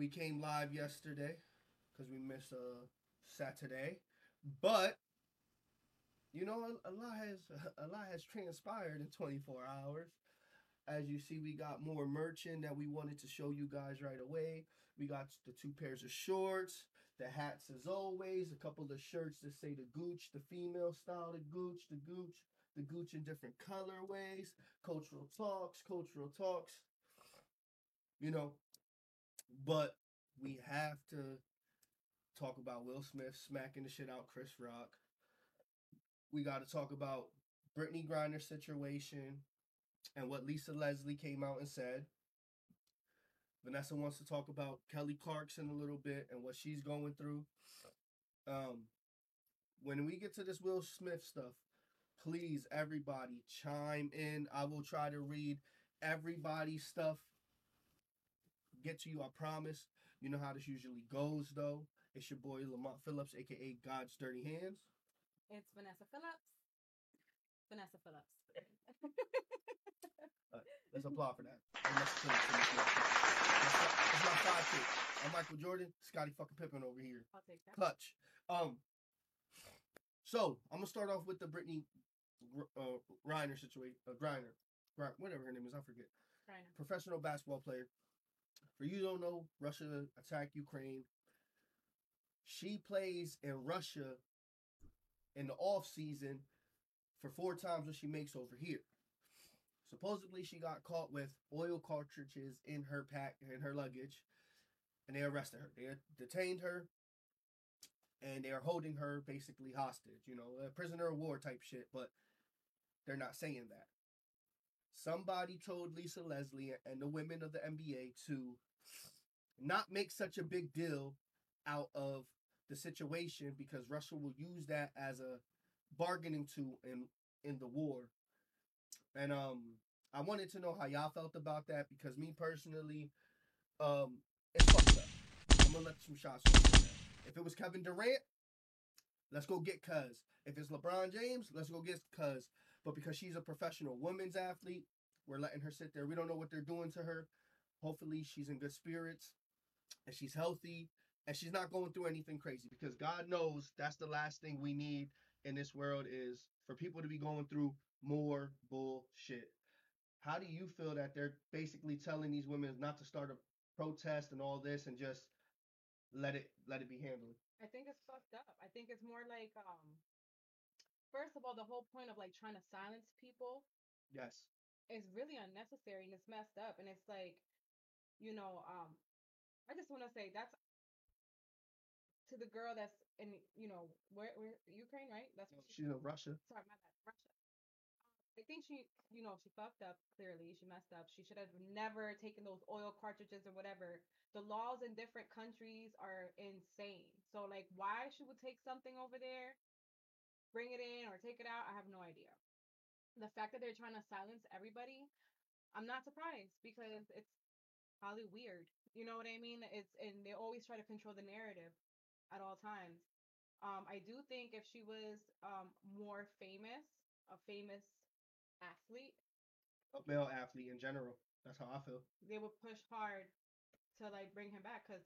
we came live yesterday because we missed uh Saturday, but you know, a, a lot has a lot has transpired in 24 hours. As you see, we got more merch merchant that we wanted to show you guys right away. We got the two pairs of shorts, the hats as always, a couple of shirts that say the Gooch, the female style, the Gooch, the Gooch, the Gooch in different colorways, cultural talks, cultural talks. You know, but we have to talk about Will Smith smacking the shit out Chris Rock. We got to talk about Brittney Griner situation and what Lisa Leslie came out and said. Vanessa wants to talk about Kelly Clarkson a little bit and what she's going through. Um, when we get to this Will Smith stuff, please, everybody, chime in. I will try to read everybody's stuff. Get to you, I promise. You know how this usually goes, though. It's your boy Lamont Phillips, aka God's Dirty Hands. It's Vanessa Phillips. Vanessa Phillips. Uh, let's applaud for that. Vanessa Phillips in this next one. It's my sidekick. I'm Michael Jordan, Scotty fucking Pippen over here. I'll take that. Clutch. Um. So I'm gonna start off with the Brittany uh, Reiner situation. Uh, Griner, Gri- whatever her name is, I forget. Griner. Professional basketball player. For you don't know, Russia attacked Ukraine. She plays in Russia in the off season for four times what she makes over here. Supposedly, she got caught with oil cartridges in her pack in her luggage, and they arrested her. They detained her, and they are holding her basically hostage. You know, a prisoner of war type shit. But they're not saying that. Somebody told Lisa Leslie and the women of the NBA to not make such a big deal out of the situation because Russia will use that as a bargaining tool in in the war. And um I wanted to know how y'all felt about that because me personally, um, it's fucked up. I'm gonna let some shots fly. If it was Kevin Durant, let's go get Cuz. If it's LeBron James, let's go get Cuz. But because she's a professional women's athlete, we're letting her sit there. We don't know what they're doing to her. Hopefully, she's in good spirits and she's healthy and she's not going through anything crazy because God knows that's the last thing we need in this world is for people to be going through more bullshit. How do you feel that they're basically telling these women not to start a protest and all this and just let it let it be handled? I think it's fucked up. I think it's more like um first of all, the whole point of like trying to silence people Yes. is really unnecessary and it's messed up. And it's like, you know, um, I just want to say that's to the girl that's in, you know, where, where Ukraine, right? That's what She's in Russia. sorry, my bad, Russia. Um, I think she, you know, she fucked up. Clearly, she messed up. She should have never taken those oil cartridges or whatever. The laws in different countries are insane. So, like, why she would take something over there, bring it in, or take it out, I have no idea. The fact that they're trying to silence everybody, I'm not surprised because it's probably weird. You know what I mean? It's and they always try to control the narrative at all times. Um, I do think if she was um more famous, a famous athlete, A male athlete in general. That's how I feel. they would push hard to like bring him back because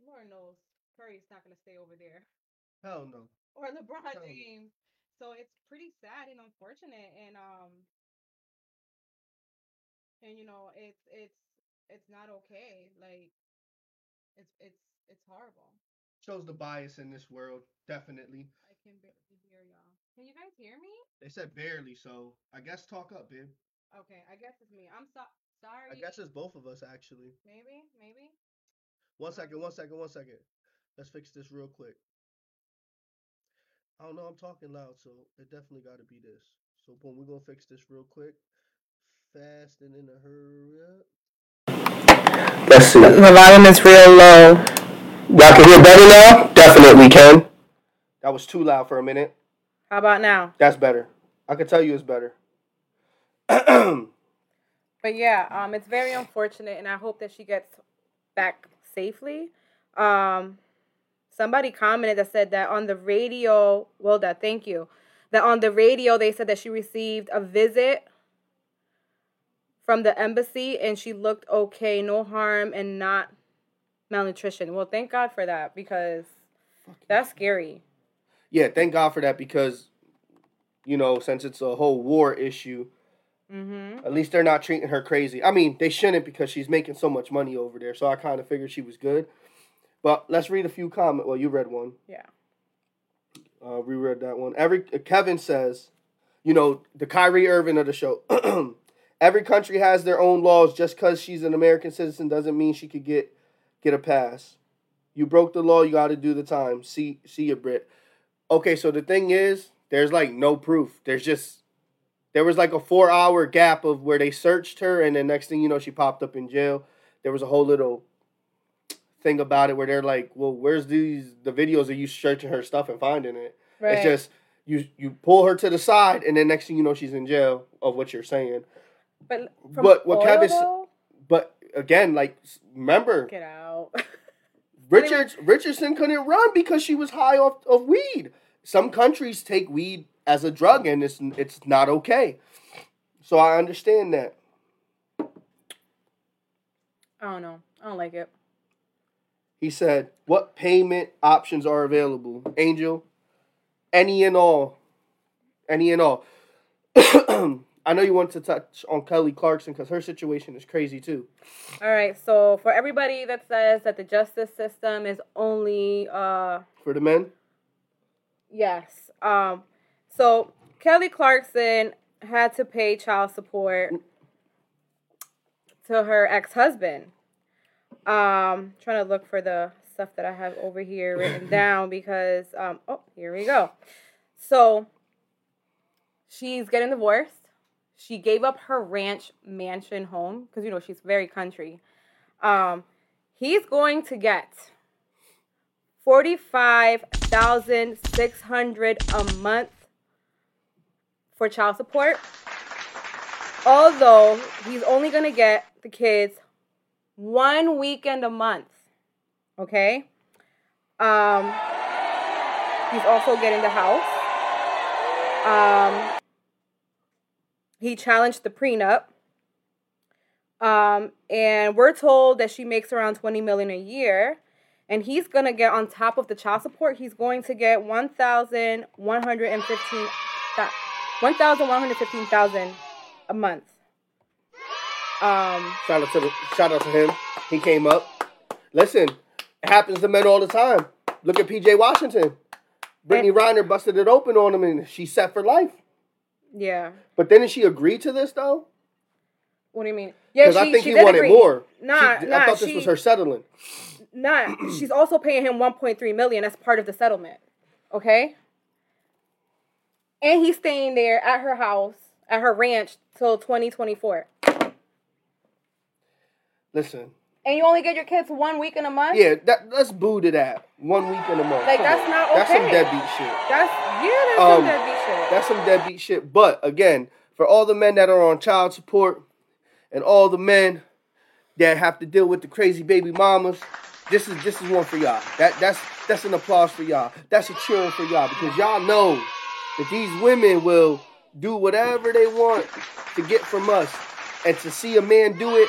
Lord knows Curry's not gonna stay over there Hell no. or LeBron Tell me. James. So it's pretty sad and unfortunate, and um, and you know it's it's it's not okay. Like it's it's it's horrible. Shows the bias in this world, definitely. I can barely hear y'all. Can you guys hear me? They said barely, so I guess talk up, babe. Okay, I guess it's me. I'm so sorry. I guess it's both of us actually. maybe maybe. One second, one second, one second. Let's fix this real quick. I don't know, I'm talking loud, so it definitely got to be this. So, boom, we're going to fix this real quick. Fast and in a hurry up. Let's see. The volume is real low. Y'all can hear better now? Definitely can. That was too loud for a minute. How about now? That's better. I can tell you it's better. But yeah, um, it's very unfortunate, and I hope that she gets back safely. Um, somebody commented that said that on the radio, well, that thank you, that on the radio they said that she received a visit from the embassy and she looked okay, no harm and not malnutrition. Well, thank God for that because that's scary. Yeah, thank God for that because, you know, since it's a whole war issue, Mm-hmm. at least they're not treating her crazy. I mean, they shouldn't because she's making so much money over there. So I kind of figured she was good. But let's read a few comments. Well, you read one. Yeah. Uh, reread that one. Every Kevin says, you know, the Kyrie Irving of the show. Every country has their own laws. Just because she's an American citizen doesn't mean she could get get a pass. You broke the law. You got to do the time. See, see you, Brit. Okay, so the thing is, there's like no proof. There's just there was like a four hour gap of where they searched her, and then next thing you know, she popped up in jail. There was a whole little thing about it where they're like, "Well, where's these the videos of you searching her stuff and finding it?" Right. It's just you you pull her to the side, and then next thing you know, she's in jail of what you're saying. But but what oil, Kevin s- But again, like remember, get out. Richards Richardson couldn't run because she was high off of weed. Some countries take weed as a drug, and it's it's not okay. So I understand that. I don't know. I don't like it. He said, "What payment options are available, Angel? Any and all, any and all." I know you want to touch on Kelly Clarkson because her situation is crazy too. All right. So for everybody that says that the justice system is only uh For the men, yes. Um so Kelly Clarkson had to pay child support to her ex-husband. Um trying to look for the stuff that I have over here written down because um oh, here we go. So she's getting divorced. She gave up her ranch mansion home because you know she's very country. Um, he's going to get forty-five thousand six hundred a month for child support. Although he's only gonna get the kids one weekend a month. Okay. Um, he's also getting the house. Um, he challenged the prenup. Um, and we're told that she makes around 20 million a year. And he's gonna get on top of the child support, he's going to get 1,115 1,115,000 a month. Um, shout out to the, shout out to him. He came up. Listen, it happens to men all the time. Look at PJ Washington. Brittany Renner busted it open on him, and she's set for life. Yeah. But didn't she agree to this though? What do you mean? Yeah, Because I think he wanted agree. more. Nah, She- nah, I thought this she- was her settling. Nah, she's also paying him 1.3 million as part of the settlement. Okay? And he's staying there at her house, at her ranch till 2024. Listen, And you only get your kids one week in a month? yeah, that let's boo to that. One week in a month. Like, Come that's on. not That's some deadbeat shit. That's yeah, that's Um, some deadbeat shit. That's some deadbeat shit. But again, for all the men that are on child support and all the men that have to deal with the crazy baby mamas, this is this is one for y'all. That that's that's an applause for y'all. That's a cheering for y'all because y'all know that these women will do whatever they want to get from us, and to see a man do it,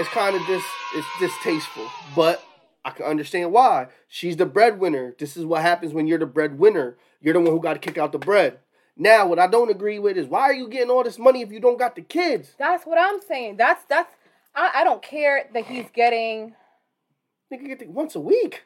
it's kind of just it's distasteful. But I can understand why. She's the breadwinner. This is what happens when you're the breadwinner. You're the one who got to kick out the bread. Now, what I don't agree with is why are you getting all this money if you don't got the kids? That's what I'm saying. That's that's I, I don't care that he's getting Nigga get the, once a week,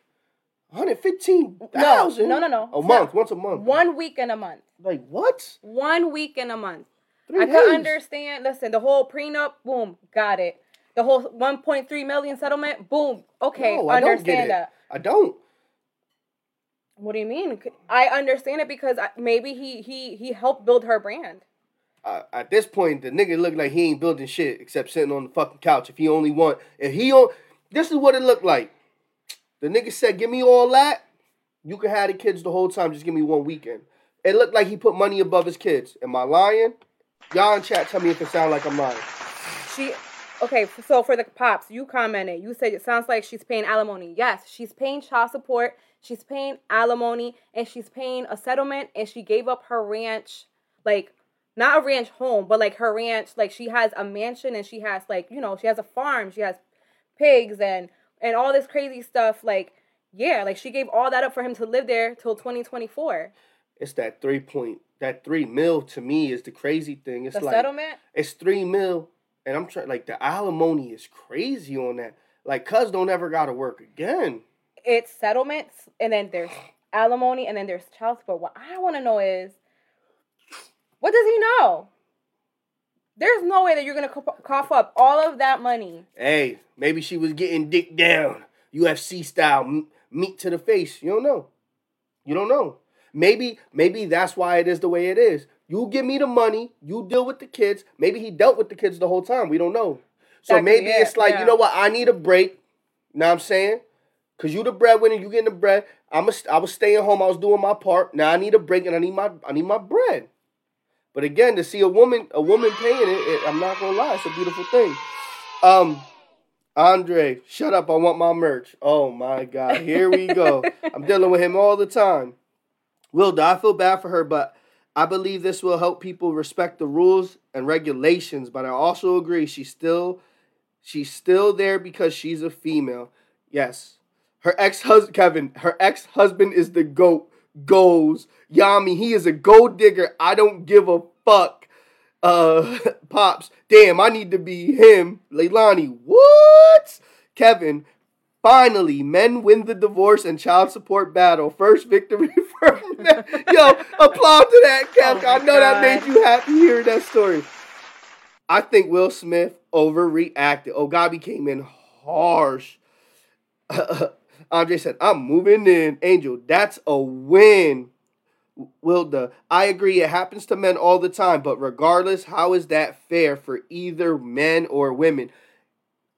hundred fifteen no no no no A month, once a month. one week in a month. Like what? One week in a month. Three I days. can understand. Listen, the whole prenup, boom, got it. The whole 1.3 million settlement, boom, okay, No, I understand that. I don't. What do you mean? I understand it because maybe he he he helped build her brand. Uh, at this point, the nigga look like he ain't building shit except sitting on the fucking couch. If he only want, if he on, this is what it looked like. The nigga said, "Give me all that. You can have the kids the whole time. Just give me one weekend." It looked like he put money above his kids. Am I lying? Y'all in chat, tell me if it sound like I'm lying. She okay, so for the pops, you commented. You said it sounds like she's paying alimony. Yes, she's paying child support, she's paying alimony, and she's paying a settlement, and she gave up her ranch like not a ranch home, but like her ranch, like she has a mansion and she has like, you know, she has a farm, she has pigs and and all this crazy stuff. Like, yeah, like she gave all that up for him to live there till 2024. It's that three point, that three mil to me is the crazy thing. It's The like settlement? it's three mil, and I'm trying like the alimony is crazy on that. Like, cuz don't ever gotta work again. It's settlements and then there's alimony and then there's child support. What I want to know is what does he know? There's no way that you're gonna cough up all of that money. Hey, maybe she was getting dick down, UFC style, meat to the face. You don't know. You don't know. Maybe, maybe that's why it is the way it is. You give me the money, you deal with the kids. Maybe he dealt with the kids the whole time. We don't know. So maybe be it, it's like, yeah. you know what? I need a break. Know what I'm saying? Cause you the breadwinner, you getting the bread. I'm a, I was staying home. I was doing my part. Now I need a break, and I need my I need my bread. But again, to see a woman a woman paying it, it I'm not gonna lie, it's a beautiful thing. Um, Andre, shut up! I want my merch. Oh my God, here we go. I'm dealing with him all the time. Wilda, I feel bad for her, but I believe this will help people respect the rules and regulations. But I also agree she's still she's still there because she's a female. Yes. Her ex-husband Kevin, her ex-husband is the GOAT. Goals. Yami, he is a gold digger. I don't give a fuck. Uh Pops, damn, I need to be him. Leilani, what? Kevin, Finally, men win the divorce and child support battle. First victory for men. Yo, applaud to that, Kev. Oh I my know that made you happy hearing that story. I think Will Smith overreacted. Oh, Ogabi came in harsh. Andre said, I'm moving in. Angel, that's a win. Wilda, I agree. It happens to men all the time, but regardless, how is that fair for either men or women?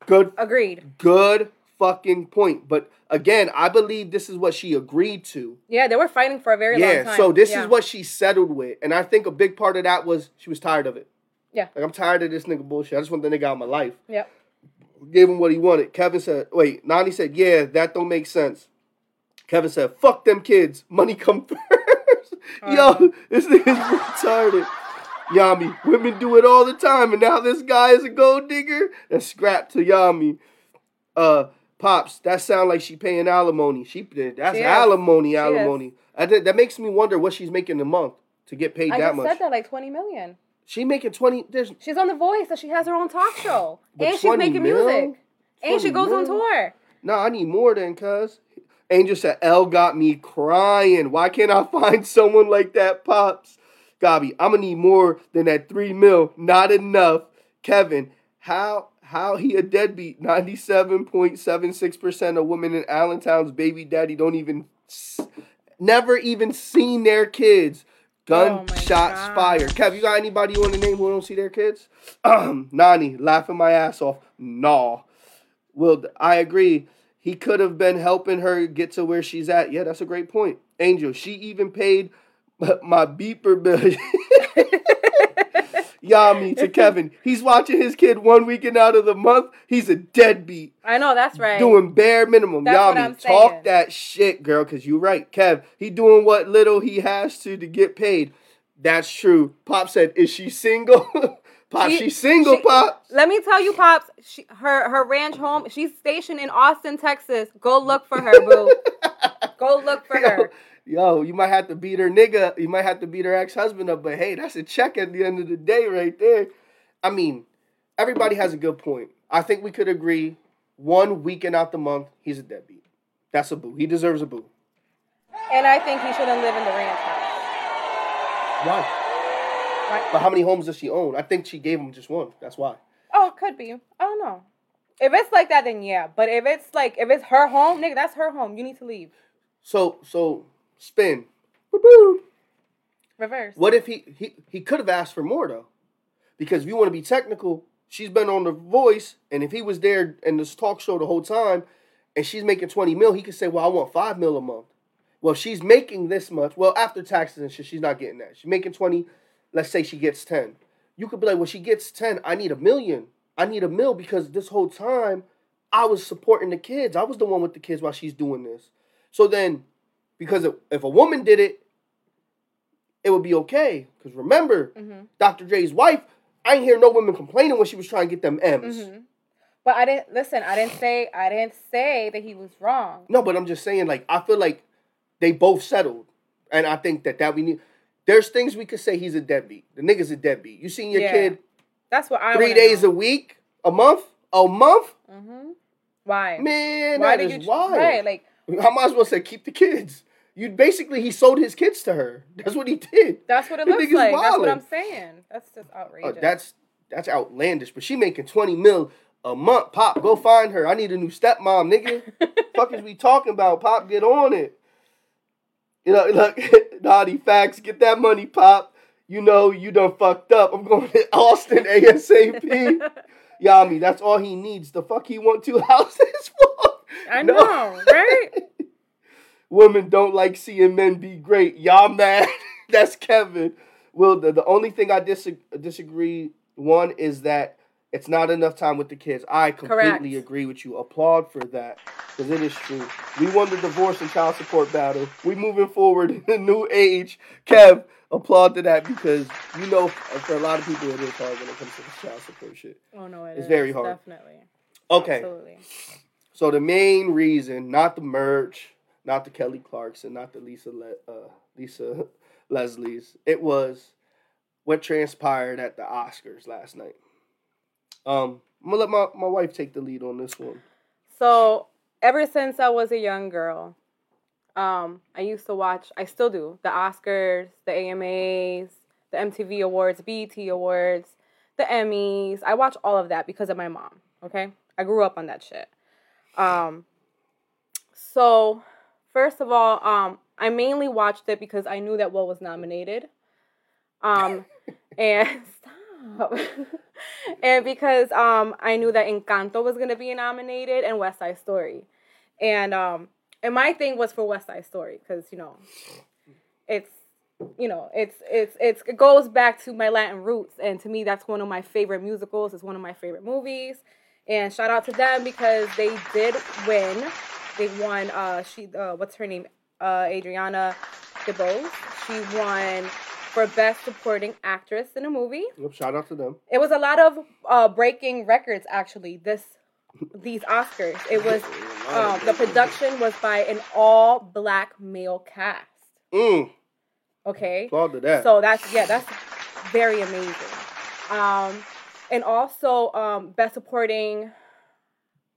Good Agreed. Good fucking point. But again, I believe this is what she agreed to. Yeah, they were fighting for a very long Yeah, time. so this Yeah. is what she settled with. And I think a big part of that was she was tired of it. Yeah. Like, I'm tired of this nigga bullshit. I just want the nigga out of my life. Yeah. Gave him what he wanted. Kevin said, wait, Nani said, yeah, that don't make sense. Kevin said, fuck them kids. Money come first. Yo, this nigga's retarded. Yami, women do it all the time, and now this guy is a gold digger. That's scrap to Yami. Uh, pops, that sound like she paying alimony. She that's She alimony, is. alimony. I that makes me wonder what she's making a month to get paid I that much. said that like 20 million. She making twenty. There's She's on The Voice, so she has her own talk show. And she's making mil? music. And she goes on tour. no. I need more than cuz. Angel said, "L got me crying. Why can't I find someone like that, pops?" Gabi, I'm gonna need more than that three mil. Not enough. Kevin, how how he a deadbeat? Ninety seven point seven six percent of women in Allentown's baby daddy don't even, never even seen their kids. Oh Gunshots God. fired. Kev, you got anybody you want to name who don't see their kids? Um, Nani, laughing my ass off. Nah. Well, I agree. He could have been helping her get to where she's at. Yeah, that's a great point. Angel, she even paid my beeper bill. Yami to Kevin. He's watching his kid one weekend out of the month. He's a deadbeat. I know, that's right. Doing bare minimum. That's Yami, talk saying. that shit, girl, because you're right. Kev, he doing what little he has to to get paid. That's true. Pop said, is she single? Pop, She- she's single, she- Pop. Let me tell you, Pops, she, her her ranch home, she's stationed in Austin, Texas. Go look for her, boo. Go look for her. Yo, you might have to beat her nigga. You might have to beat her ex husband up, but hey, that's a check at the end of the day, right there. I mean, everybody has a good point. I think we could agree. One weekend out the month, he's a deadbeat. That's a boo. He deserves a boo. And I think he shouldn't live in the ranch house. Why? Right. But how many homes does she own? I think she gave him just one. That's why. Oh, it could be. I don't know. If it's like that, then yeah. But if it's like if it's her home, nigga, that's her home. You need to leave. So, so spin. Reverse. What if he he he could have asked for more though? Because if you want to be technical, she's been on the voice, and if he was there in this talk show the whole time, and she's making 20 mil, he could say, Well, I want five mil a month. Well, she's making this much, well, after taxes and shit, she's not getting that. She's making 20, let's say she gets 10. You could be like, Well, she gets 10, I need a million. I need a mil because this whole time I was supporting the kids. I was the one with the kids while she's doing this. So then, because if, if a woman did it, it would be okay. Because remember, hmm Dr. J's wife, I ain't hear no women complaining when she was trying to get them M's. hmm But I didn't listen. I didn't say. I didn't say that he was wrong. No, but I'm just saying, like, I feel like they both settled. And I think that that we need. There's things we could say he's a deadbeat. The nigga's a deadbeat. You seen your Yeah. kid That's what I. three days a week, a month, a month? Mm-hmm. Why? Man, Why that did is you? wild. Right, like I might as well say keep the kids. You basically he sold his kids to her. That's what he did. that's what it The looks like. That's what. I'm saying. That's just Uh, outrageous. that's that's outlandish. But she making twenty mil a month. Pop, go find her. I need a new stepmom, nigga. fuck is we talking about? Pop, get on it. You know, look, naughty facts. Get that money, Pop. You know you done fucked up. I'm going to Austin ASAP. Yami, that's all he needs. The fuck he want two houses for? I know, right? Women don't like seeing men be great. Y'all mad? That's Kevin. Well, the, the only thing I dis- disagree one is that it's not enough time with the kids. I completely Correct. agree with you. Applaud for that because it is true. We won the divorce and child support battle. We moving forward in a new age. Kev, applaud to that because you know for a lot of people it is hard when it comes to the child support shit. Oh no, it It's is, very hard. Definitely. Okay, Absolutely. so the main reason, not the merch, not the Kelly Clarkson, not the Lisa Le- uh, Lisa Leslie's, it was what transpired at the Oscars last night. Um, I'm gonna let my, my wife take the lead on this one. So ever since I was a young girl, um, I used to watch. I still do the Oscars, the AMAs, the MTV Awards, BET Awards, the Emmys. I watch all of that because of my mom. Okay, I grew up on that shit. Um, so first of all, um, I mainly watched it because I knew that Will was nominated. Um, and stop. and because um I knew that Encanto was gonna be nominated and West Side Story, and um and my thing was for West Side Story because you know, it's you know it's it's it's it goes back to my Latin roots and to me that's one of my favorite musicals. It's one of my favorite movies, and shout out to them because they did win. They won. Uh, she uh, what's her name? Uh, Adriana DeBose. She won for best supporting actress in a movie Yep, shout out to them. it was a lot of uh, breaking records actually this these oscars it was um, the production was by an all black male cast Mm, okay applaud to that. so that's yeah that's very amazing um and also um best supporting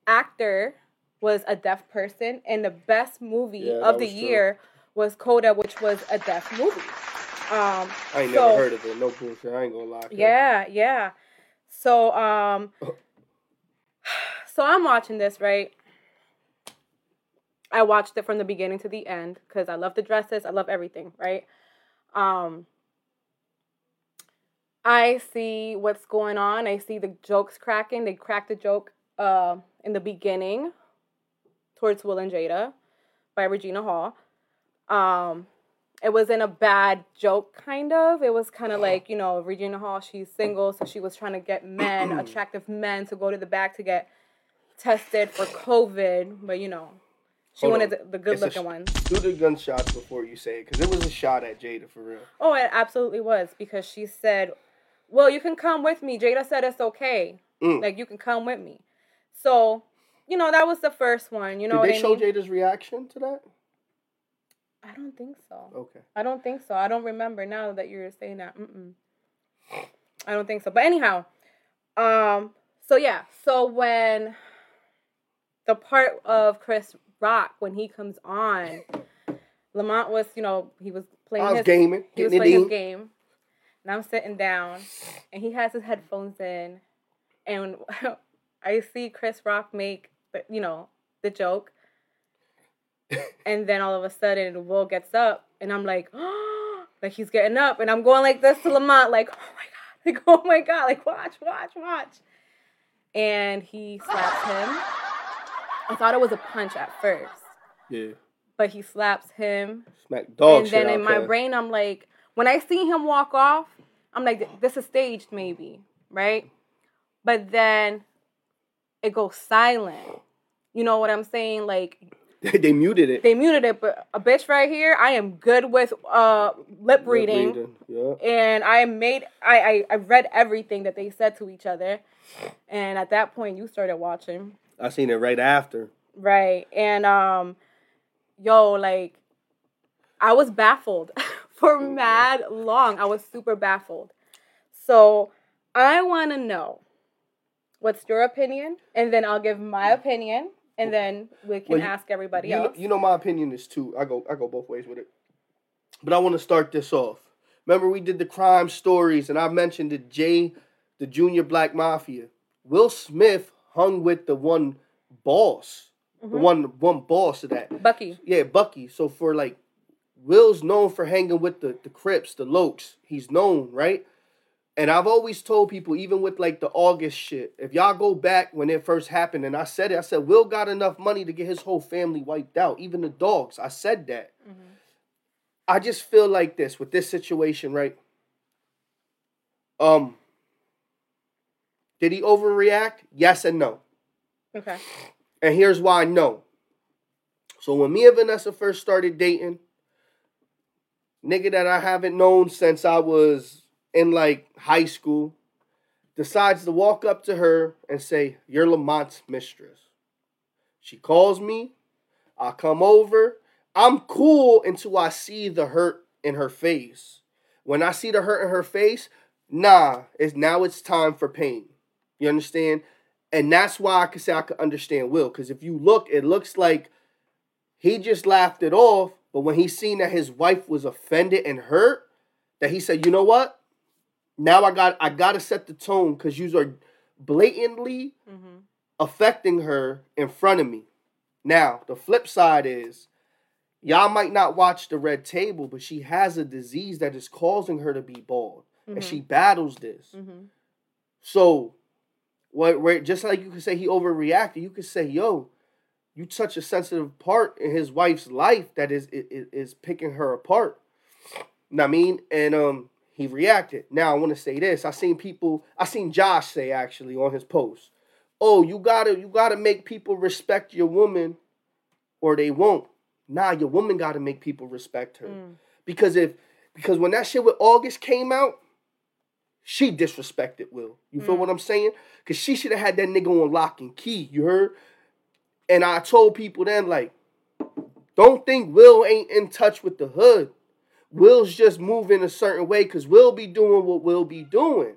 actor was a deaf person and the best movie Yeah, of the true. year was coda which was a deaf movie um I ain't so- never heard of it. No bullshit. I ain't gonna lie. Yeah, yeah. So um so I'm watching this, right? I watched it from the beginning to the end cuz I love the dresses, I love everything, right? Um I see what's going on. I see the jokes cracking. They cracked the joke uh in the beginning towards Will and Jada by Regina Hall. Um it wasn't a bad joke kind of it was kind of like you know regina hall she's single so she was trying to get men attractive men to go to the back to get tested for covid but you know she Hold wanted on. the, good It's looking sh- ones Do the gunshots before you say it, because it was a shot at Jada for real. oh it absolutely was because she said well you can come with me jada said it's okay Mm. like you can come with me so you know that was the first one you know Did they I show? Jada's reaction to that? i don't think so Okay. I don't think so. I don't remember now that you're saying that. Mm-mm. I don't think so. But anyhow, um, so yeah, so when the part of Chris Rock when he comes on, Lamont was, you know, he was playing I was his gaming, he was playing his in. game, and I'm sitting down, and he has his headphones in, and I see Chris Rock make, you know, the joke, and then all of a sudden Will gets up, and I'm like, like he's getting up, and I'm going like this to Lamont, like, oh my god, like oh my god, like watch, watch, watch, and he slaps him. I thought it was a punch at first, Yeah. but he slaps him Smack dog and then in my Kev. brain i'm like when i see him walk off i'm like this is staged maybe right but then it goes silent you know what i'm saying like they muted it. They muted it, but a bitch right here, I am good with uh lip reading. Yeah. and I made I, I I read everything that they said to each other, and at that point you started watching, I seen it right after. right? And um, yo, like, I was baffled for mad long. I was super baffled. So I want to know what's your opinion, and then I'll give my opinion, and then we can Well, ask everybody You know, else. you know my opinion is too. I go I go both ways with it. But I want to start this off. Remember we did the crime stories and I mentioned the J the junior black mafia. Will Smith hung with the one boss. The Mhm. one one boss of that. Bucky. Yeah, Bucky. So for like Will's known for hanging with the the Crips, the Lokes. He's known, right? And I've always told people, even with like the August shit, if y'all go back when it first happened, and I said it, I said Will got enough money to get his whole family wiped out, even the dogs. I said that. Mhm. I just feel like this with this situation, right? Um, did he overreact? Yes and no. Okay. And here's why no. So when me and Vanessa first started dating, nigga that I haven't known since I was in like high school, decides to walk up to her and say, You're Lamont's mistress. She calls me, I come over. I'm cool until I see the hurt in her face. When I see the hurt in her face, nah, it's now it's time for pain. You understand? And that's why I could say I could understand Will. Because if you look, it looks like he just laughed it off. But when he seen that his wife was offended and hurt, that he said, you know what? Now I got I gotta set the tone because you are blatantly Mm-hmm. affecting her in front of me. Now, the flip side is y'all might not watch the red table, but she has a disease that is causing her to be bald. And she battles this. Mm-hmm. So, what? Where just like you could say he overreacted, you could say, "Yo, you touch a sensitive part in his wife's life that is is, is picking her apart." Know what I mean, and um, he reacted. Now I want to say this: I seen people, I seen Josh say actually on his post, "Oh, you gotta you gotta make people respect your woman, or they won't." Nah, your woman gotta make people respect her Mm. because if because when that shit with August came out, she disrespected Will. You feel Mm. what I'm saying? Because she should have had that nigga on lock and key. You heard? And I told people then, like, don't think Will ain't in touch with the hood. Will's just moving a certain way because Will be doing what Will be doing.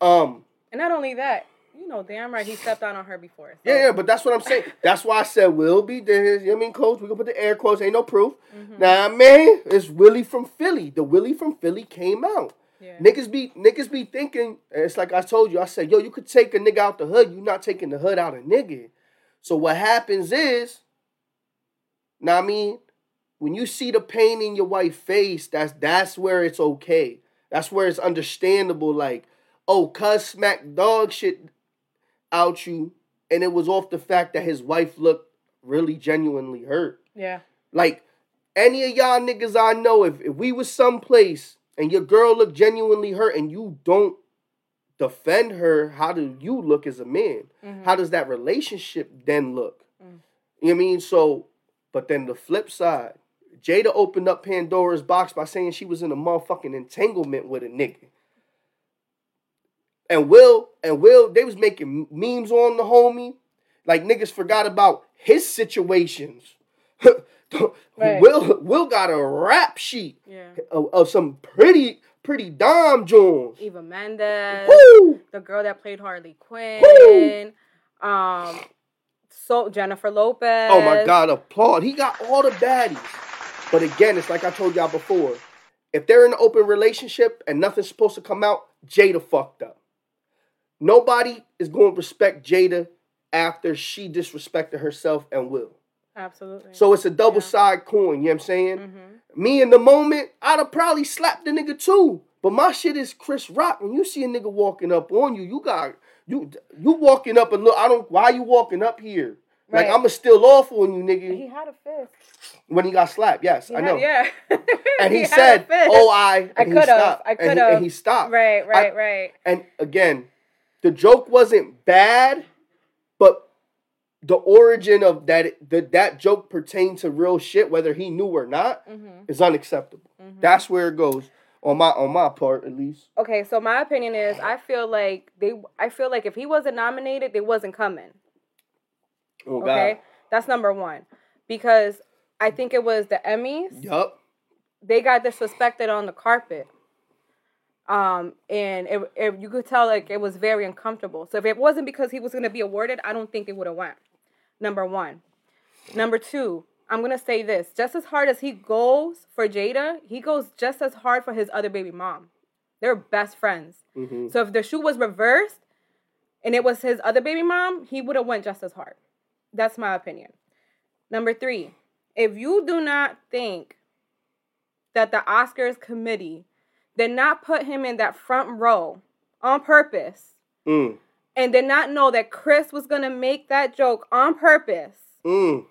Um, And not only that, you know, damn right, he stepped out on her before. so- yeah, yeah, but that's what I'm saying. That's why I said Will be there. You know what I mean, coach? We can put the air quotes, ain't no proof. Mhm. Nah, man, it's Willie from Philly. The Willie from Philly came out. Yeah. Niggas be niggas be thinking, it's like I told you, I said, yo, you could take a nigga out the hood, you not taking the hood out of a nigga. So what happens is, now I mean, when you see the pain in your white face, that's that's where it's okay. That's where it's understandable, like, oh, cuz smack dog shit out you, and it was off the fact that his wife looked really genuinely hurt. Yeah. Like any of y'all niggas I know, if, if we was someplace and your girl looked genuinely hurt and you don't defend her, how do you look as a man? Mhm. How does that relationship then look? Mm. You know what I mean? So, but then the flip side, Jada opened up Pandora's box by saying she was in a motherfucking entanglement with a nigga. And Will and Will, they was making memes on the homie. Like niggas forgot about his situations. Right. Will Will got a rap sheet Yeah. of, of some pretty pretty dime Jones. Eva Mendes, Woo! the girl that played Harley Quinn, um, so Jennifer Lopez. Oh my God, applaud. He got all the baddies. But again, it's like I told y'all before. If they're in an open relationship and nothing's supposed to come out, Jada fucked up. Nobody is going to respect Jada after she disrespected herself and Will. Absolutely. So it's a double side coin, you know what I'm saying? hmm Me in the moment, I'd have probably slapped the nigga too. But my shit is Chris Rock. When you see a nigga walking up on you, you got you you walking up and look. I don't. Why you walking up here? Like I'ma still off on you, nigga. He had a fist. when he got slapped. Yes, He I had- know. yeah. And he, a said. "Oh, I." I and he could've. I could've. And he stopped. Right, right, right. And again, the joke wasn't bad, but the origin of that that that joke pertained to real shit, whether he knew or not, Mhm. is unacceptable. Mhm. That's where it goes on my on my part at least. Okay, so my opinion is I feel like they I feel like if he wasn't nominated, they wasn't coming. Oh Okay? That's number 1. Because I think it was the Emmys. Yup. They got disrespected on the carpet. Um and it, it you could tell like it was very uncomfortable. So if it wasn't because he was going to be awarded, I don't think it would have went. Number 1. Number 2, I'm going to say this. Just as hard as he goes for Jada, he goes just as hard for his other baby mom. They're best friends. hmm So if the shoe was reversed and it was his other baby mom, he would have went just as hard. That's my opinion. Number three, if you do not think that the Oscars committee did not put him in that front row on purpose Mm. and did not know that Chris was gonna make that joke on purpose, Mm.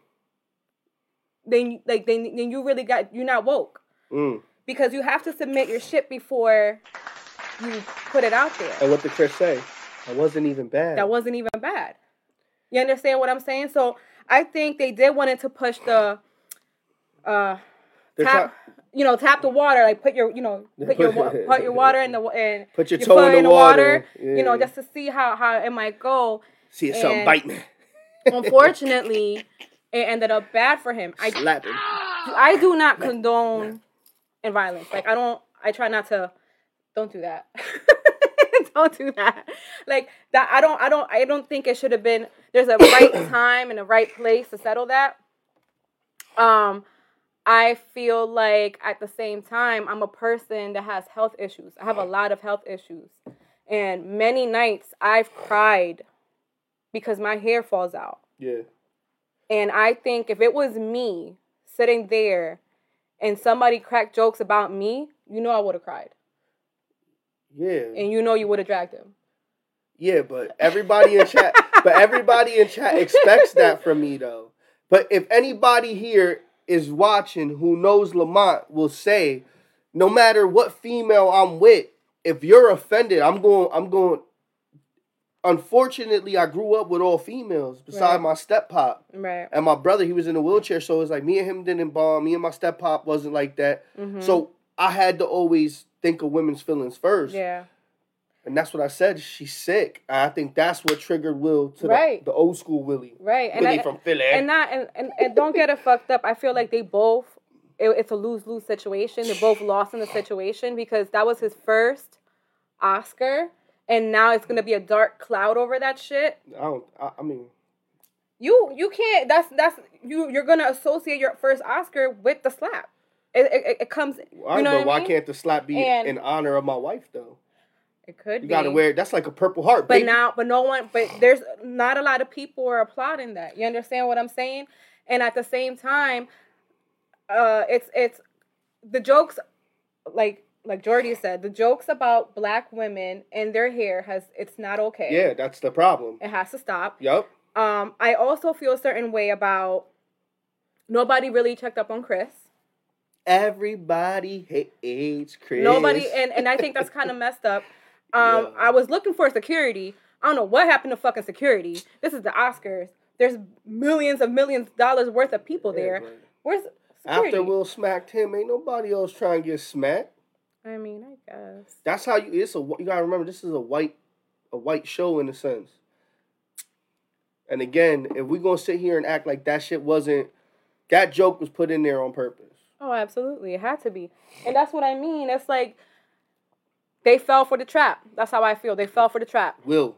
then you- like then, then you really got you're not woke Mm. because you have to submit your shit before you put it out there. And what did Chris say? That wasn't even bad. that wasn't even bad. You understand what I'm saying? So I think they did wanted to push the uh They're tap you know, tap the water, like put your you know, put your put your water in the and Put your your toe in the water. you know, just to see how how it might go. See if something and- biting. Unfortunately, it ended up bad for him. I Slap him. I do not condone in violence. Like I don't I try not to don't do that. don't do that. Like that I don't I don't I don't think it should have been there's a right time and a right place to settle that. Um I feel like at the same time I'm a person that has health issues. I have a lot of health issues. And many nights I've cried because my hair falls out. Yeah. And I think if it was me sitting there and somebody cracked jokes about me, you know I would have cried. Yeah. And you know you would have dragged him. Yeah, but everybody in chat, but everybody in chat expects that from me though. But if anybody here is watching who knows Lamont will say, no matter what female I'm with, if you're offended, I'm going. I'm going. Unfortunately, I grew up with all females beside Right. my step pop Right. and my brother. He was in a wheelchair, so it's like me and him didn't bond. Me and my step pop wasn't like that. Mhm. So I had to always think of women's feelings first. yeah. And that's what I said. She's sick. I think that's what triggered Will to Right. the, the old school Willie. Right. And Willie I, from Philly. and not and, and, and don't get it fucked up. I feel like they both it, it's a lose lose situation. They're both lost in the situation because that was his first Oscar, and now it's gonna be a dark cloud over that shit. I don't. I, I mean, You you can't. That's that's you. You're gonna associate your first Oscar with the slap. It it, it comes. right, you know but why mean? can't the slap be And- in honor of my wife though? It could You be. gotta wear. That's like a purple heart. But baby. now, but no one, but there's not a lot of people are applauding that. You understand what I'm saying? And at the same time, uh, it's it's the jokes, like like Jordy said, the jokes about black women and their hair has it's not okay. Yeah, that's the problem. it has to stop. Yup. Um, I also feel a certain way about nobody really checked up on Chris. Everybody hates Chris. Nobody, and and I think that's kind of messed up. Um, Yeah. I was looking for security. I don't know what happened to fucking security. This is the Oscars. There's millions of millions of dollars worth of people there. but Where's security? After Will smacked him, ain't nobody else trying to get smacked. I mean, I guess. That's how you. It's a. You gotta remember, this is a white, a white show in a sense. And again, if we gonna sit here and act like that shit wasn't, that joke was put in there on purpose. Oh, absolutely. It had to be. And that's what I mean. It's like they fell for the trap. That's how I feel. They fell for the trap. Will,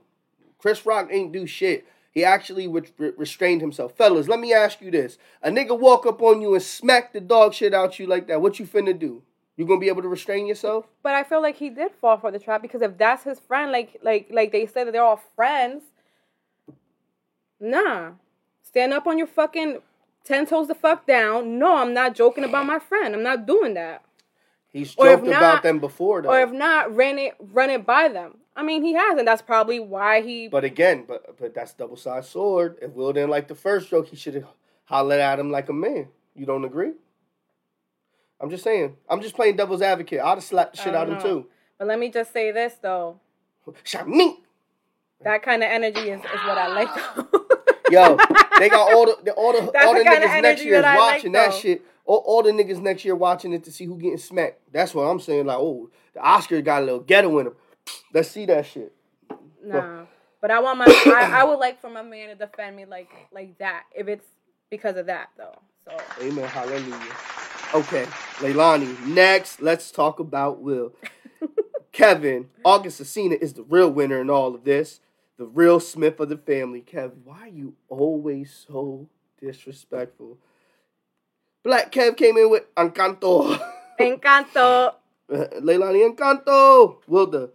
Chris Rock ain't do shit. He actually re- re- restrained himself. Fellas, let me ask you this: A nigga walk up on you and smack the dog shit out you like that. What you finna do? You gonna be able to restrain yourself? But I feel like he did fall for the trap because if that's his friend, like like like they said that they're all friends, nah. Stand up on your fucking ten toes the fuck down. No, I'm not joking about my friend. I'm not doing that. He's joked about not- them before though. Or if not, run it run it by them. I mean, he has, and that's probably why he. But again, but but that's double sided sword. If Will didn't like the first joke, he should have hollered at him like a man. You don't agree? I'm just saying. I'm just playing devil's advocate. I'd have slapped the shit oh, out of him too. But let me just say this though. Shot me. That kind of energy is, is what I like. Yo, they got all the, all the That's all the the niggas next year is that like, watching that shit. All, all the niggas next year watching it to see who getting smacked. That's what I'm saying. Like, oh, the Oscar got a little ghetto in him. Let's see that shit. Nah. But I want my I, I would like for my man to defend me like like that. If it's because of that though. So Amen. Hallelujah. Okay, Leilani. Next, let's talk about Will. Kevin, August Alsina is the real winner in all of this. The real Smith of the family. Kevin, why are you always so disrespectful? Black Kev came in with Encanto. Encanto. Leilani Encanto. Will the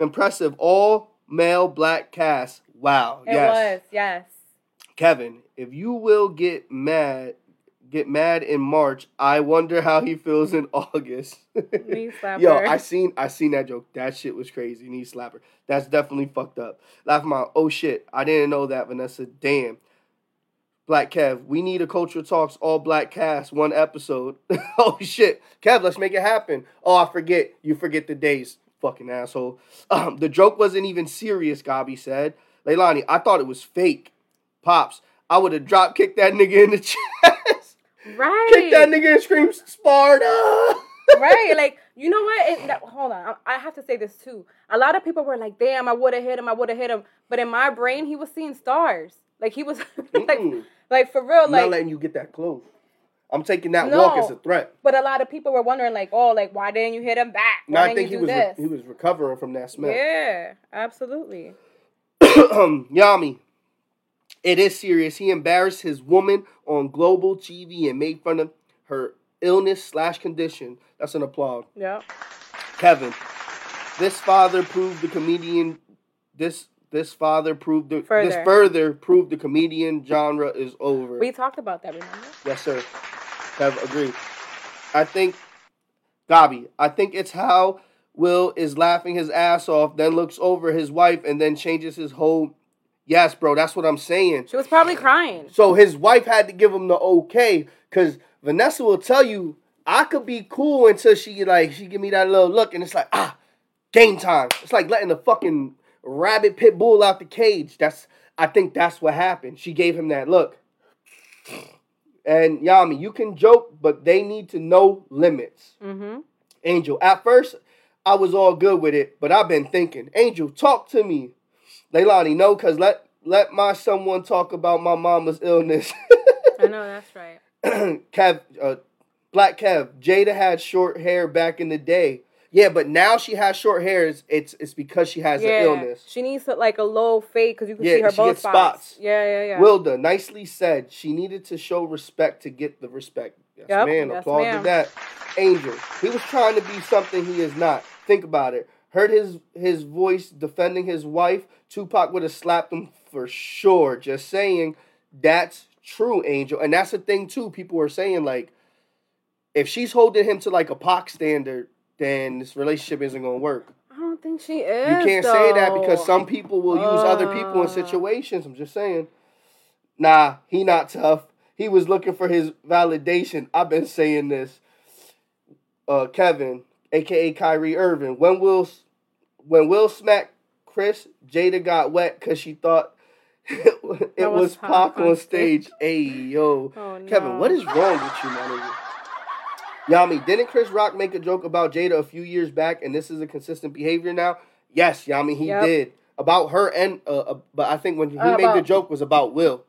impressive all male black cast. Wow. It yes. was, yes. Kevin, if you will get mad, get mad in March, I wonder how he feels in August. Knee slapper. Yo, I seen I seen that joke. That shit was crazy. Knee slapper. That's definitely fucked up. Laughing my oh shit. I didn't know that, Vanessa. Damn. Black Kev, we need a culture talks all black cast one episode. oh shit, Kev, let's make it happen. Oh, I forget. You forget the days, fucking asshole. Um, the joke wasn't even serious. Gabi said. Leilani, I thought it was fake. Pops, I would have drop kicked that nigga in the chest. right. Kick that nigga and scream Sparta. right? Like, you know what? It, that, hold on. I, I have to say this too. A lot of people were like, damn, I would have hit him. I would have hit him. But in my brain, he was seeing stars. Like, he was, like. Like for real. I'm not letting you get that close. I'm taking that No. walk as a threat. but a lot of people were wondering, like, oh, like, why didn't you hit him back? No, Why I didn't think he was re- he was recovering from that smack. Yeah, absolutely. Yami, it is serious. He embarrassed his woman on global TV and made fun of her illness slash condition. That's an applaud. Yeah. Kevin, this father proved the comedian. This this father proved the, this Further. further proved the comedian genre is over. We talked about that, remember? Yes, sir. Have agreed. I think, Gabi, I think it's how Will is laughing his ass off, then looks over his wife, and then changes his whole. Yes, bro, that's what I'm saying. She was probably crying. So his wife had to give him the okay, because Vanessa will tell you, I could be cool until she like she give me that little look, and it's like ah, game time. It's like letting the fucking rabbit pit bull out the cage. That's I think that's what happened. She gave him that look. And Yami, you can joke, but they need to know limits. Mm-hmm. Angel, at first I was all good with it, but I've been thinking, Angel, talk to me. Leilani, no, cause let let my someone talk about my mama's illness. I know, that's right. Kev, uh, Black Kev, Jada had short hair back in the day. Yeah, but now she has short hairs. It's it's, because she has yeah. an illness. She needs to, like a low fade because you can Yeah, see her spots. spots. Yeah, yeah, yeah. Wilda nicely said she needed to show respect to get the respect. Yes, Yep, man. yes, Applaud ma'am. to that. Angel, he was trying to be something he is not. Think about it. Heard his his voice defending his wife. Tupac would have slapped him for sure. Just saying, that's true, Angel, and that's the thing too. People were saying like, if she's holding him to like a Pac standard, then this relationship isn't gonna work. I don't think she is. You can't say that because some people will use other people in Uh. situations. I'm just saying. Nah, he not tough. He was looking for his validation. I've been saying this. Uh, Kevin, aka Kyrie Irving, when Will, when Will smacked Chris, Jada got wet because she thought it, That was was Pac on stage. Hey yo, Oh, Kevin, what is wrong with you, my nigga? Yami, didn't Chris Rock make a joke about Jada a few years back, and this is a consistent behavior now? Yes, Yami, he Yep. did about her, and uh, uh, but I think when he Uh, made the joke was about Will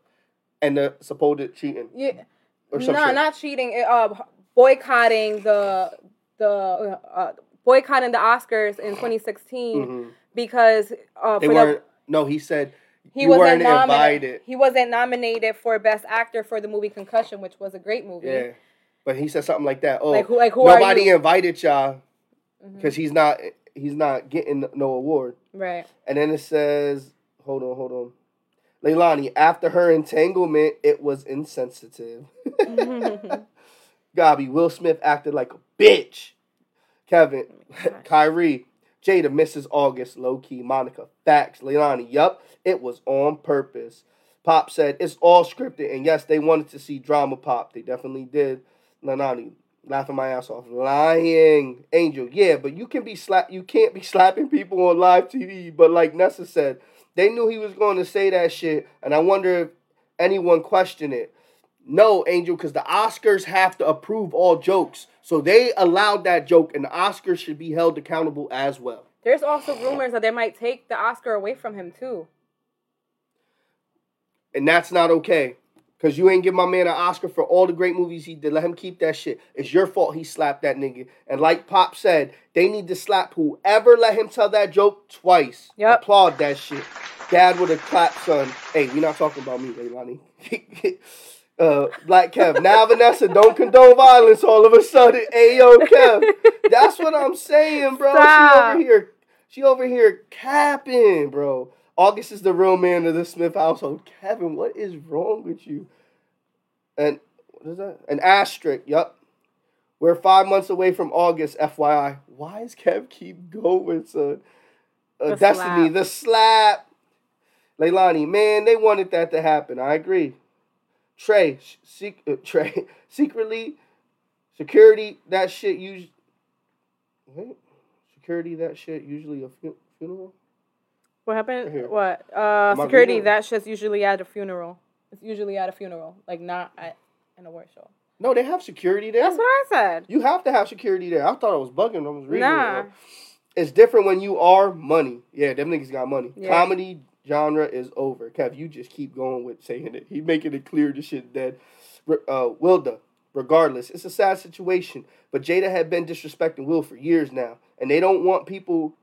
and the supposed cheating Yeah. or no, shit. not cheating. it, Uh, boycotting the the uh, boycotting the Oscars in 2016 Mhm. because uh, They for the-. No, he said he wasn't nominated. invited. He wasn't nominated for Best Actor for the movie Concussion, which was a great movie. Yeah, but he said something like that. Oh, Like who? Like who are nobody invited y'all mm-hmm. because he's not he's not getting no award. Right. And then it says, hold on, hold on. Leilani, after her entanglement, it was insensitive. Gabi, Will Smith acted like a bitch. Kevin, oh gosh. Kyrie, Jada, Mrs. August, low key, Monica, facts. Leilani, yup, it was on purpose. Pop said it's all scripted, and yes, they wanted to see drama pop. They definitely did. Leilani, laughing my ass off. Lying. Angel, yeah, but you can be slap you can't be slapping people on live TV. But like Nessa said, they knew he was going to say that shit, and I wonder if anyone question it. No, Angel, because the Oscars have to approve all jokes. So they allowed that joke, and the Oscars should be held accountable as well. There's also rumors that they might take the Oscar away from him too. And that's not okay. Because you ain't give my man an Oscar for all the great movies he did. Let him keep that shit. It's your fault he slapped that nigga. And like Pop said, they need to slap whoever let him tell that joke twice. Yep. Applaud that shit. Dad would have clapped, son. Hey, we not talking about me, Leilani. uh, Black Kev. Now Vanessa don't condone violence all of a sudden. Ayo, Kev. That's what I'm saying, bro. She over here. She over here capping, bro. August is the real man of the Smith household. Kevin, what is wrong with you? And what is that? An asterisk. Yup. We're five months away from August, FYI. Why is Kev keep going, son? Uh, The Destiny, slap. the slap. Leilani, man, they wanted that to happen. I agree. Trey, sec- uh, Trey, secretly, security, that shit usually. Wait, security, that shit usually a fu- funeral. What happened? here. What? Uh, security. That's just usually at a funeral. It's usually at a funeral, like not at an award show. No, they have security there. That's what I said. You have to have security there. I thought I was bugging. I was reading. it. Nah. It's different when you are money. Yeah, them niggas got money. Yeah. Comedy genre is over. Kev, you just keep going with saying it. He making it clear the shit dead. Re- Uh, Wilda, regardless, it's a sad situation. But Jada had been disrespecting Will for years now, and they don't want people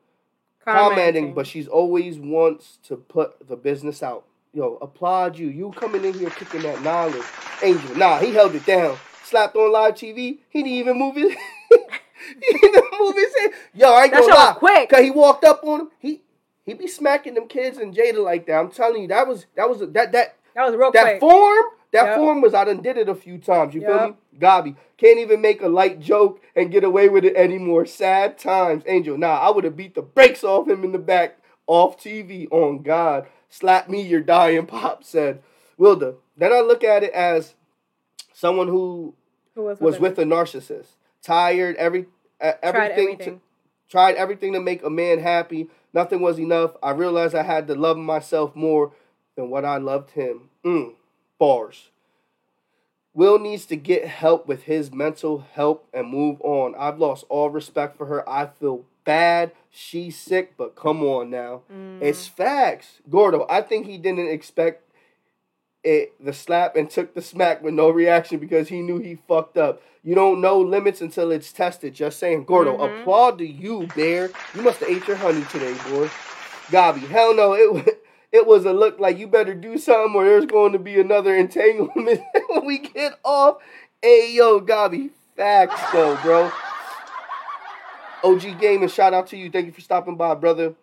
commenting, but she's always wants to put the business out. Yo, applaud you. You coming in here kicking that knowledge. Angel, nah, he held it down. Slapped on live TV. He didn't even move his. he didn't move his head. Yo, I ain't That gonna lie. quick. Cause he walked up on him. He he be smacking them kids and Jada like that. I'm telling you, that was that was that that that was real quick that quick. form. That Yep. form was I done did it a few times. You feel me? Gabi can't even make a light joke and get away with it anymore. Sad times, Angel. Nah, I would have beat the brakes off him in the back, off TV. On God, slap me, you're dying. Pop said, Wilda. Then I look at it as someone who Who was, was it? with a narcissist, tired, every uh, Tried everything, everything. To, tried everything to make a man happy. Nothing was enough. I realized I had to love myself more than what I loved him. Mm, bars. Will needs to get help with his mental help and move on. I've lost all respect for her. I feel bad. She's sick, but come on now. Mm. It's facts. Gordo, I think he didn't expect it the slap and took the smack with no reaction because he knew he fucked up. You don't know limits until it's tested. Just saying. Gordo, Mhm. applaud to you, Bear. You must have ate your honey today, boy. Gabi, hell no. It it was a look like you better do something or there's going to be another entanglement when we get off. Hey yo, Gabi, facts though, bro. OG Gaming, shout out to you. Thank you for stopping by, brother.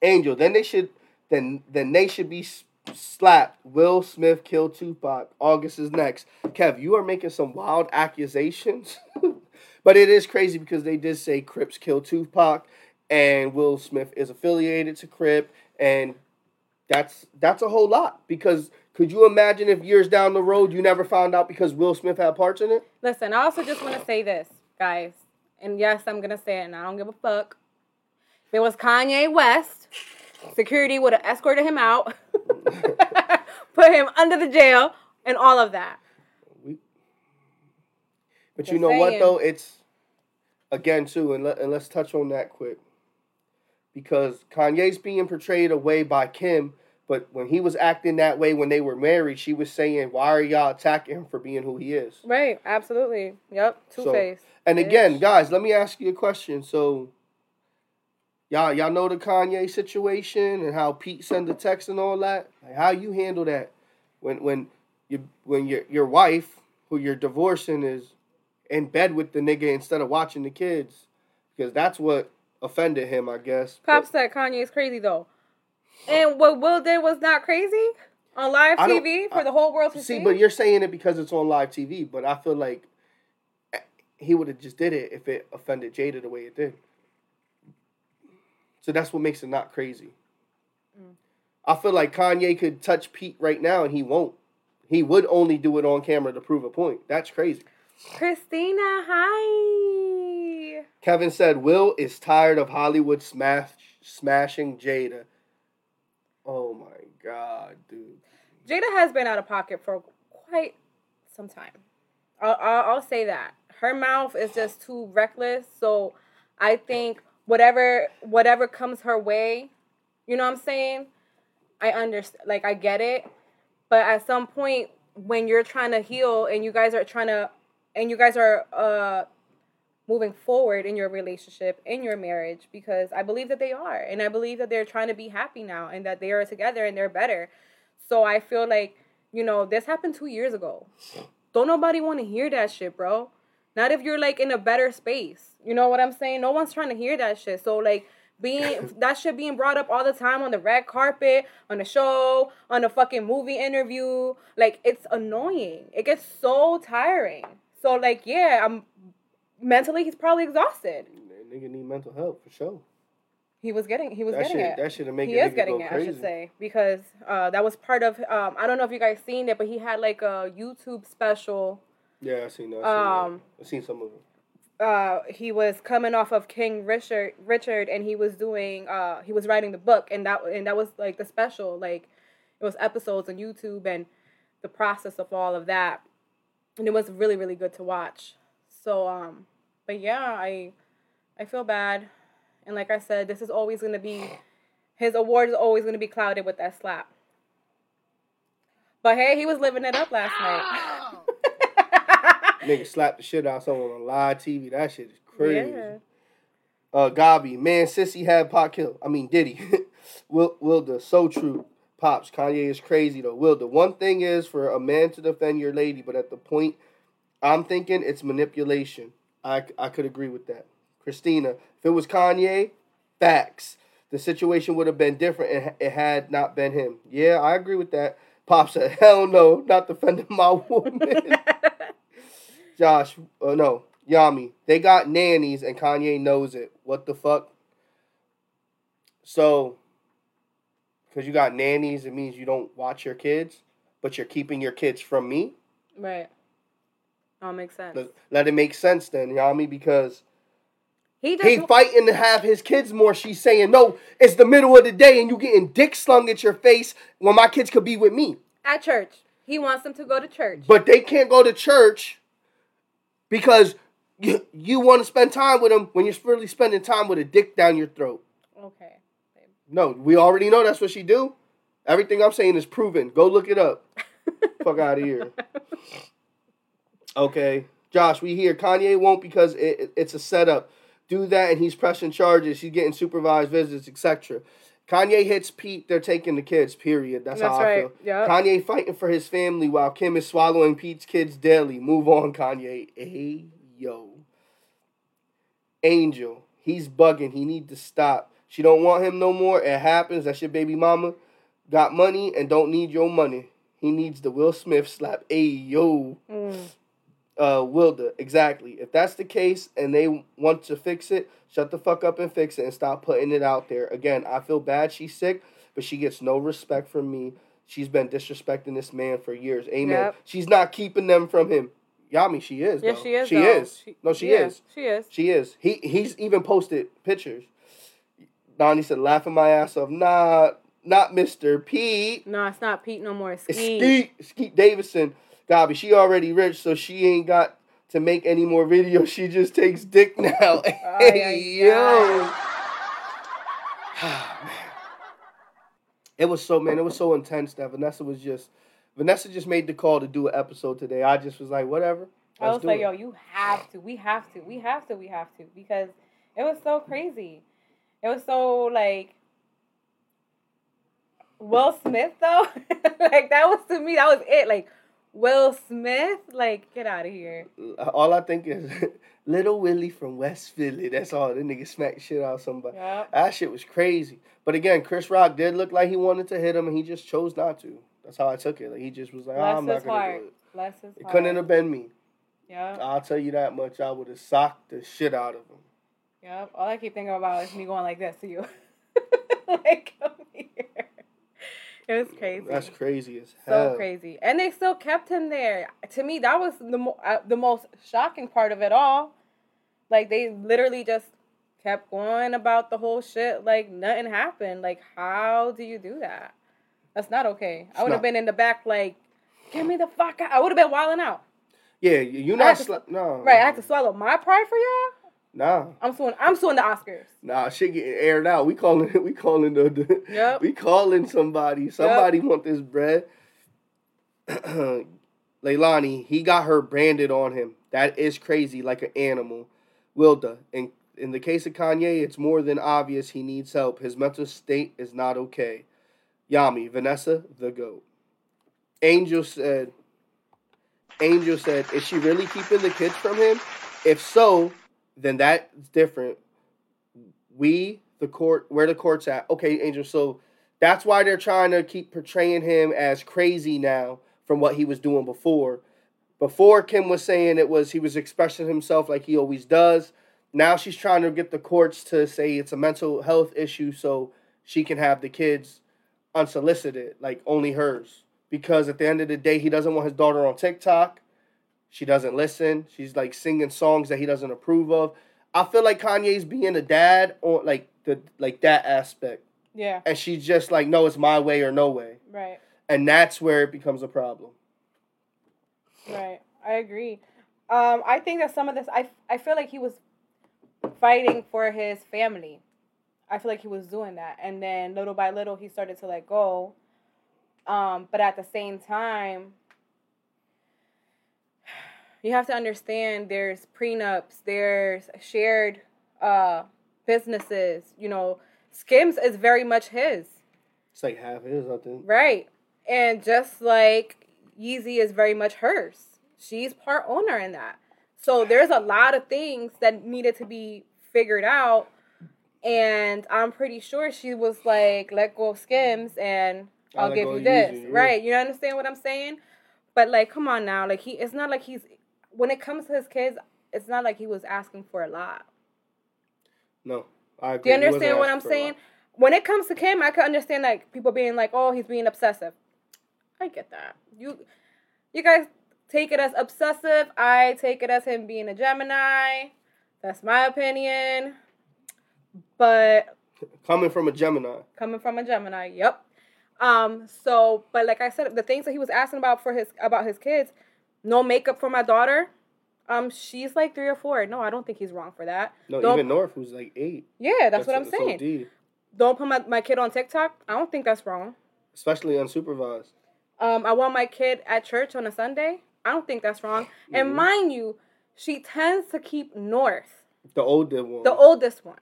Angel. Then they should then then they should be slapped. Will Smith killed Tupac. August is next. Kev, you are making some wild accusations. but it is crazy because they did say Crips killed Tupac and Will Smith is affiliated to Crip and that's that's a whole lot because could you imagine if years down the road you never found out because Will Smith had parts in it? Listen, I also just want to say this, guys. And yes, I'm gonna say it, and I don't give a fuck. If it was Kanye West, security would have escorted him out, put him under the jail, and all of that. But you Just know what though? It's again too, and let and let's touch on that quick. Because Kanye's being portrayed away by Kim, but when he was acting that way when they were married, she was saying, "Why are y'all attacking him for being who he is?" Right? Absolutely. Yep. Two So, face. And again, guys, let me ask you a question. So, y'all y'all know the Kanye situation and how Pete sent the text and all that. Like, how you handle that when when you when your your wife who you're divorcing is in bed with the nigga instead of watching the kids because that's what offended him, I guess. Pop But said Kanye's crazy though, and what Will did was not crazy on live TV for I- the whole world to see. see, but you're saying it because it's on live TV, but I feel like he would have just did it if it offended Jada the way it did. So that's what makes it not crazy. Mm. I feel like Kanye could touch Pete right now and he won't. He would only do it on camera to prove a point. That's crazy. Christina, hi. Kevin said Will is tired of Hollywood smash smashing Jada. Oh my god, dude. Jada has been out of pocket for quite some time. I'll, I'll, I'll say that her mouth is just too reckless. So I think whatever whatever comes her way, you know what I'm saying. I understand, like I get it, but at some point when you're trying to heal and you guys are trying to, and you guys are uh moving forward in your relationship, in your marriage, because I believe that they are. And I believe that they're trying to be happy now and that they are together and they're better. So I feel like, you know, this happened two years ago. Don't nobody want to hear that shit, bro. Not if you're like in a better space. You know what I'm saying? No one's trying to hear that shit. So like being that shit being brought up all the time on the red carpet, on the show, on a fucking movie interview, like it's annoying. It gets so tiring. So like yeah, I'm mentally he's probably exhausted. That nigga need mental help for sure. He was getting he was That getting shit, it. that should make he is getting go it, crazy. I should say, because uh, that was part of. Um, I don't know if you guys seen it, but he had like a YouTube special. Yeah, I seen that. I seen, Um, that. I seen some of it. Uh, he was coming off of King Richard, Richard, and he was doing. Uh, he was writing the book, and that and that was like the special. Like, it was episodes on YouTube and the process of all of that, and it was really really good to watch. So um, but yeah, I I feel bad, and like I said, this is always gonna be his award is always gonna be clouded with that slap. But hey, he was living it up last night. Nigga slapped the shit out of someone on live TV. That shit is crazy. Yeah. Uh, Gabi, man, Sissy had pot kill. I mean, Diddy. Will Wilda, so true. Pops, Kanye is crazy though. Wilda, one thing is for a man to defend your lady, but at the point, I'm thinking it's manipulation. I, I could agree with that. Christina, if it was Kanye, facts. The situation would have been different and it had not been him. Yeah, I agree with that. Pop said, hell no, not defending my woman. Josh, uh, no, Yami. They got nannies and Kanye knows it. What the fuck? So, because you got nannies, it means you don't watch your kids, but you're keeping your kids from me. right. Oh, that makes sense. Let, let it make sense then, Yami, because He he fighting to have his kids more. She's saying, no, it's the middle of the day and you getting dick slung at your face when my kids could be with me. at church. He wants them to go to church. But they can't go to church because you, you want to spend time with them when you're really spending time with a dick down your throat. okay. No, we already know that's what she do. Everything I'm saying is proven. Go look it up. Fuck out of here. Okay, Josh, we hear Kanye won't because it, it- it's a setup. Do that, and he's pressing charges. He's getting supervised visits, etc. Kanye hits Pete. They're taking the kids. Period. That's, That's how I feel. Yep. Kanye fighting for his family while Kim is swallowing Pete's kids daily. Move on, Kanye. Hey yo. Angel, he's bugging. He need to stop. She don't want him no more. It happens. That's your baby mama. Got money and don't need your money. He needs the Will Smith slap. Hey yo. Mm. Uh, Wilda, exactly. If that's the case and they want to fix it, shut the fuck up and fix it and stop putting it out there. Again, I feel bad she's sick, but she gets no respect from me. She's been disrespecting this man for years. Amen. Yep. She's not keeping them from him. Yami, she is. Though. she is. She though. is. She- no, she yeah, is. She is. She is. He he's even posted pictures. Donnie said, laughing my ass off. Nah, not Mr. Pete. No, it's not Pete no more. It's It's Skeet. Skeet. Skeet She already rich, so she ain't got to make any more videos. She just takes dick now. Hey, yo. Ah, it was so, man, it was so intense that Vanessa was just, Vanessa just made the call to do an episode today. I just was like, whatever. I was like, it. yo, you have to. We have to. We have to. We have to. Because it was so crazy. It was so like Will Smith though. like that was to me, that was it. Like Will Smith, like, get out of here. All I think is Little Willie from West Philly. That's all. The nigga smacked shit out of somebody. Yep. That shit was crazy. But again, Chris Rock did look like he wanted to hit him, and he just chose not to. That's how I took it. Like he just was like, "Ah, Bless I'm not gonna heart. do it. Bless his It heart. couldn't have been me. Yep. I'll tell you that much. I would have socked the shit out of him. Yep. All I keep thinking about is me going like this to you. like, come here. It was crazy. That's crazy as hell. so crazy, and they still kept him there. To me, that was the mo- uh, the most shocking part of it all. Like they literally just kept going about the whole shit like nothing happened. Like how do you do that? That's not okay. I would have been in the back like, get me the fuck out. I would have been wilding out. Yeah, you I not had to- no. Right, I have to swallow my pride for y'all. Nah, I'm suing. I'm suing the Oscars. nah, shit getting aired out. We calling it. We calling the. the Yep. We calling somebody. Somebody want this bread. Leilani, he got her branded on him. That is crazy, like an animal. Wilda, in in the case of Kanye, it's more than obvious he needs help. His mental state is not okay. Yami, Vanessa, the goat. Angel said. Angel said, "Is she really keeping the kids from him? If so, then that's different. We, the court, where the court's at. Okay, Angel. So that's why they're trying to keep portraying him as crazy now from what he was doing before. Before Kim was saying it was he was expressing himself like he always does. Now she's trying to get the courts to say it's a mental health issue so she can have the kids unsolicited, like only hers. Because at the end of the day, he doesn't want his daughter on TikTok. She doesn't listen. She's like singing songs that he doesn't approve of. I feel like Kanye's being a dad on like the like that aspect. Yeah. And she's just like, no, it's my way or no way. Right. And that's where it becomes a problem. Right. I agree. Um, I think that some of this, I, I feel like he was fighting for his family. I feel like he was doing that. And then little by little, he started to let go. Um, but at the same time, you have to understand there's prenups, there's shared uh, businesses. You know, Skims is very much his. It's like half his, I think. Right. And just like Yeezy is very much hers. She's part owner in that. So there's a lot of things that needed to be figured out. And I'm pretty sure she was like, let go of Skims and I'll I'll give you this. Yeezy. Right. You understand what I'm saying? But like, come on now. Like he it's not like he's when it comes to his kids, it's not like he was asking for a lot. No, I agree. Do you understand what I'm for a lot. saying? When it comes to Kim, I can understand like people being like, "Oh, he's being obsessive." I get that. You, you guys take it as obsessive. I take it as him being a Gemini. That's my opinion. But Coming from a Gemini. coming from a Gemini, yep. Um. So, but like I said, the things that he was asking about for his about his kids, no makeup for my daughter. Um, she's like three or four. No, I don't think he's wrong for that. No, Don't- even North, who's like eight. Yeah, that's, what I'm saying. OD. don't put my, my kid on TikTok. I don't think that's wrong. Especially unsupervised. Um, I want my kid at church on a Sunday. I don't think that's wrong. And Mhm. mind you, she tends to keep North, The older one. the oldest one.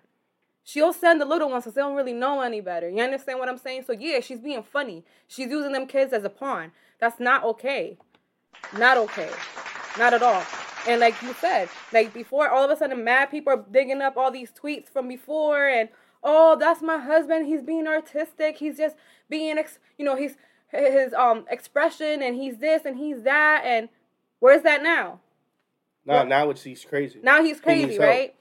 She'll send the little ones because they don't really know any better. You understand what I'm saying? So yeah, she's being funny. She's using them kids as a pawn. That's not okay. Not okay. Not at all. And like you said, like before, all of a sudden, mad people are digging up all these tweets from before, and oh, that's my husband. He's being artistic. He's just being, ex- you know, he's his um expression, and he's this and he's that, and where's that now? now, now it's he's crazy. Now he's crazy, help. right?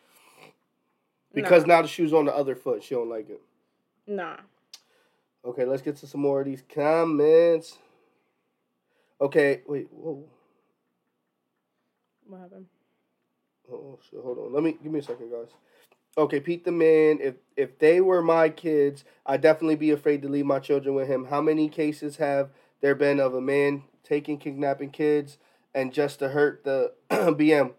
because now the shoe's on the other foot. She don't like it. Nah. Okay, let's get to some more of these comments. Okay, wait, whoa. What happened? Oh shit, hold on. Let me give me a second, guys. Okay, Pete the man. If if they were my kids, I'd definitely be afraid to leave my children with him. How many cases have there been of a man taking kidnapping kids and just to hurt the BM?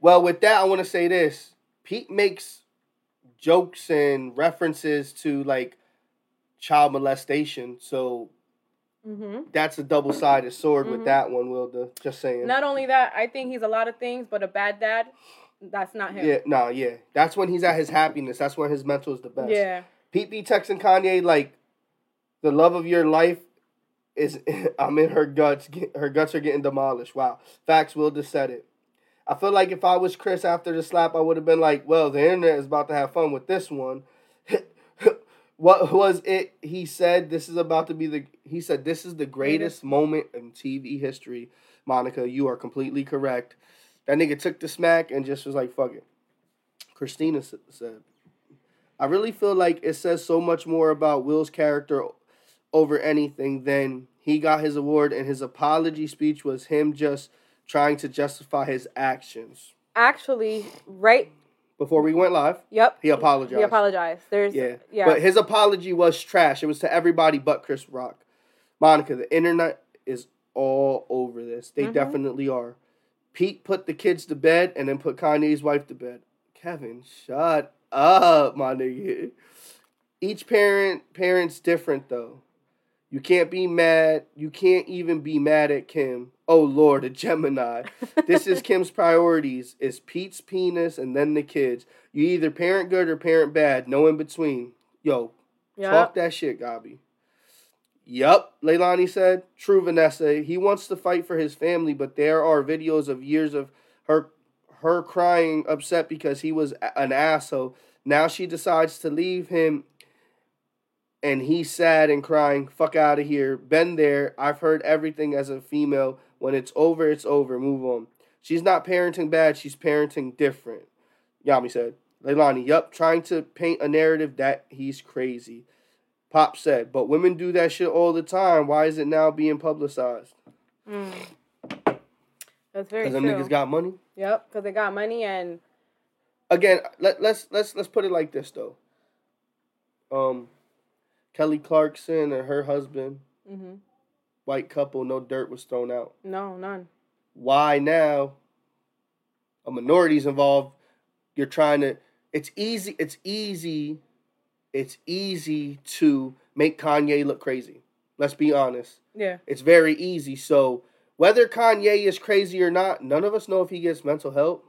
Well, with that, I want to say this. Pete makes jokes and references to like child molestation, so Mm-hmm. that's a double sided sword Mhm. with that one, Wilda. Just saying. Not only that, I think he's a lot of things, but a bad dad, that's not him. Yeah, nah, yeah. That's when he's at his happiness. That's when his mental is the best. Yeah. Pete B texting Kanye like the love of your life is I'm in her guts. Her guts are getting demolished. Wow. Facts will just said it. I feel like if I was Chris after the slap, I would have been like, well, the internet is about to have fun with this one. what was it he said? This is about to be the he said this is the greatest mm-hmm. moment in TV history. Monica, you are completely correct. That nigga took the smack and just was like, fuck it. Christina s- said. I really feel like it says so much more about Will's character over anything than he got his award and his apology speech was him just trying to justify his actions. Actually, right. Before we went live, Yep. he apologized. He apologized. There's Yeah. yeah. But his apology was trash. It was to everybody but Chris Rock. Monica, the internet is all over this. They Mhm. definitely are. Pete put the kids to bed and then put Kanye's wife to bed. Kevin, shut up, my nigga. Each parent parent's different though. You can't be mad. You can't even be mad at Kim. Oh Lord, a Gemini. This is Kim's priorities. Is Pete's penis and then the kids. You either parent good or parent bad. No in between. Yo, Yeah. Talk that shit, Gabi. Yup, Leilani said. True, Vanessa. He wants to fight for his family, but there are videos of years of her her crying upset because he was an asshole. Now she decides to leave him and he's sad and crying, fuck out of here. Been there. I've heard everything as a female. When it's over, it's over. Move on. She's not parenting bad, she's parenting different. Yami said. Leilani, yup, trying to paint a narrative that he's crazy. Pop said, but women do that shit all the time. Why is it now being publicized? Mm. That's very Because them niggas got money. yep, because they got money and Again, let, let's let's let's put it like this though. Um, Kelly Clarkson and her husband, hmm white couple, no dirt was thrown out. no, none. Why now? A minority's involved. You're trying to. It's easy. It's easy. It's easy to make Kanye look crazy. Let's be honest. Yeah. It's very easy. So whether Kanye is crazy or not, none of us know if he gets mental help.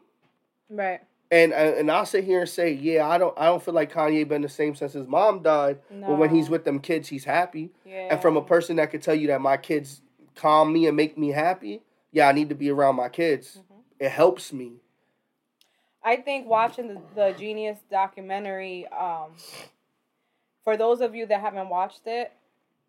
Right. And uh, and I'll sit here and say, yeah, I don't I don't feel like Kanye been the same since his mom died. No. But when he's with them kids, he's happy. yeah. And from a person that could tell you that my kids calm me and make me happy, yeah, I need to be around my kids. Mhm. It helps me. I think watching the, the Genius documentary, um, for those of you that haven't watched it,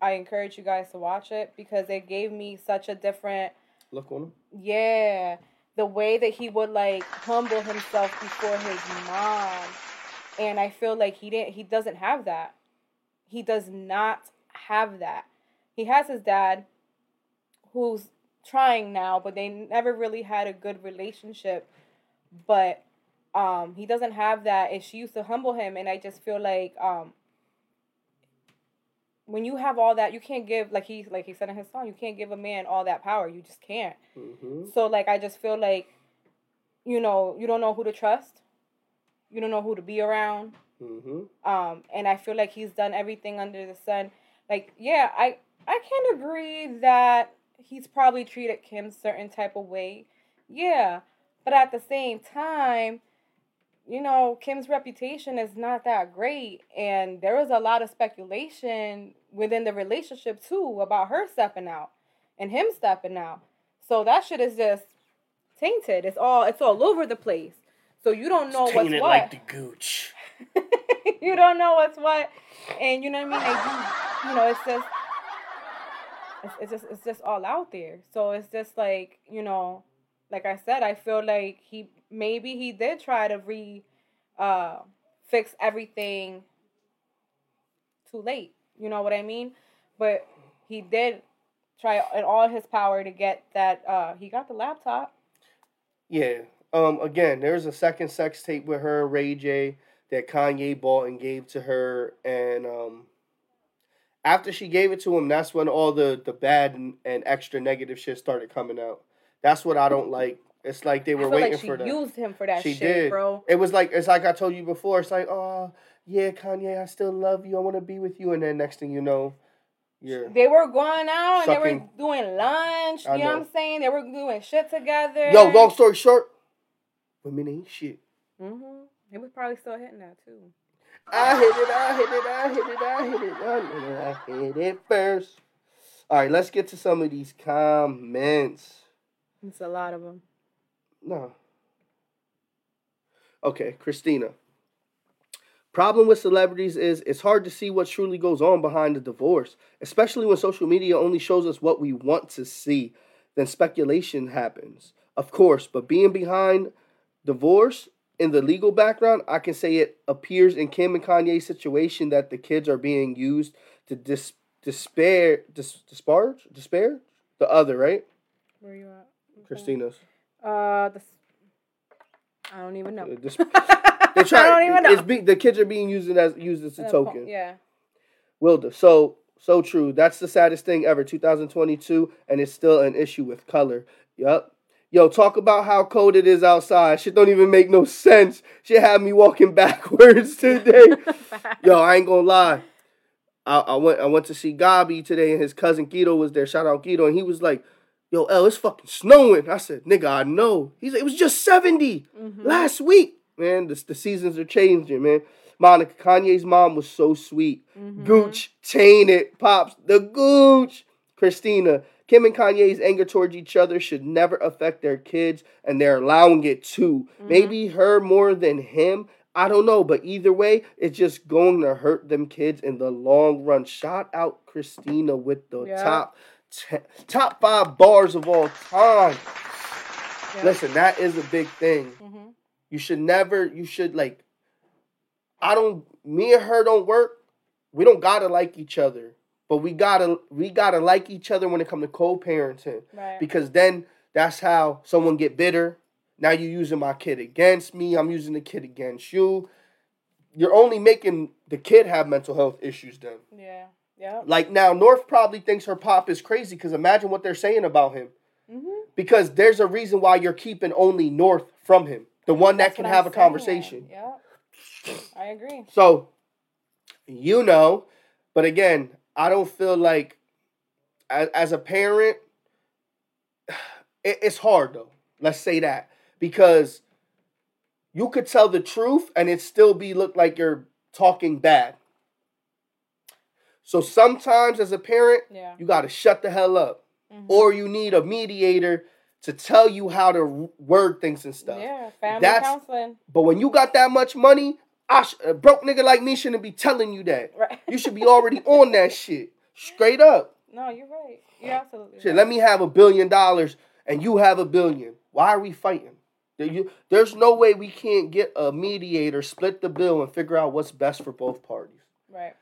I encourage you guys to watch it because it gave me such a different, Look on him. yeah, the way that he would like humble himself before his mom. And I feel like he didn't, he doesn't have that. He does not have that. He has his dad who's trying now, but they never really had a good relationship. But um he doesn't have that and she used to humble him and I just feel like um when you have all that you can't give like he like he said in his song, you can't give a man all that power. You just can't. hmm So like I just feel like you know, you don't know who to trust. You don't know who to be around hmm um and i feel like he's done everything under the sun like yeah i i can agree that he's probably treated kim certain type of way yeah but at the same time you know kim's reputation is not that great and there was a lot of speculation within the relationship too about her stepping out and him stepping out so that shit is just tainted it's all it's all over the place so you don't know what's what like the gooch. you don't know what's what, and you know what I mean. Like you, you know, it's just, it's, it's just, it's just all out there. So it's just like you know, like I said, I feel like he maybe he did try to re, uh, fix everything. Too late, you know what I mean? But he did try in all his power to get that. Uh, he got the laptop. Yeah. Um. Again, there's a second sex tape with her Ray J that Kanye bought and gave to her, and um, after she gave it to him, that's when all the the bad and, and extra negative shit started coming out. That's what I don't like. It's like they were waiting like she for that. used him for that She shit, did. bro. It was like it's like I told you before. It's like, oh yeah, Kanye, I still love you. I want to be with you. And then next thing you know, you're They were going out and they were doing lunch. You I know. what. I'm saying? They were doing shit together. yo. Long story short, women ain't shit. Mm-hmm. He was probably still hitting that too. I hit it, I hit it, I hit it, I hit it, I hit it, I hit it first. All right, let's get to some of these comments. It's a lot of them. No. Okay, Christina. Problem with celebrities is it's hard to see what truly goes on behind the divorce, especially when social media only shows us what we want to see. Then speculation happens. Of course, but being behind divorce in the legal background, I can say it appears in Kim and Kanye's situation that the kids are being used to dis- despair, dis- disparage, despair the other, right? Where you at? Christina's. Uh, the, I don't even know. Uh, dis- They try. I don't even know. It's be, the kids are being used as used as a Uh, token. Yeah. Wilda. So So true. That's the saddest thing ever. 2022, and it's still an issue with color. Yup. Yo, talk about how cold it is outside. Shit don't even make no sense. Shit had me walking backwards today. Yo, I ain't gonna lie. I, I went I went to see Gabi today, and his cousin Guido was there. Shout out Guido, and he was like, "Yo, L, it's fucking snowing." I said, "Nigga, I know." He's like, "It was just 70 Mhm. last week." Man, the, the seasons are changing, man. Monica Kanye's mom was so sweet. Mhm. Gooch, chain it, pops, the gooch. Christina, Kim and Kanye's anger towards each other should never affect their kids, and they're allowing it to. Mhm. Maybe her more than him. I don't know, but either way, it's just going to hurt them kids in the long run. Shout out Christina with the Yeah. top te- top five bars of all time. Yeah. Listen, that is a big thing. Mhm. You should never, you should like, I don't, me and her don't work. We don't gotta like each other, but we gotta, we gotta like each other when it comes to co-parenting Right. because then that's how someone get bitter. Now you're using my kid against me. I'm using the kid against you. You're only making the kid have mental health issues then. yeah. Yep. Like now, North probably thinks her pop is crazy because imagine what they're saying about him. Mhm. Because there's a reason why you're keeping only North from him, the one that can have I'm a conversation. Yep. I agree. So, you know, but again, I don't feel like as, as a parent, it, it's hard though. Let's say that because you could tell the truth and it still be look like you're talking bad. So sometimes as a parent, Yeah. you got to shut the hell up, Mhm. or you need a mediator to tell you how to word things and stuff. Yeah. Family That's- counseling. But when you got that much money, I sh- a broke nigga like me shouldn't be telling you that. Right. You should be already on that shit. Straight up. No, you're right. You're absolutely Shit, right. let me have a billion dollars and you have a billion. Why are we fighting? There's no way we can't get a mediator, split the bill, and figure out what's best for both parties. Right.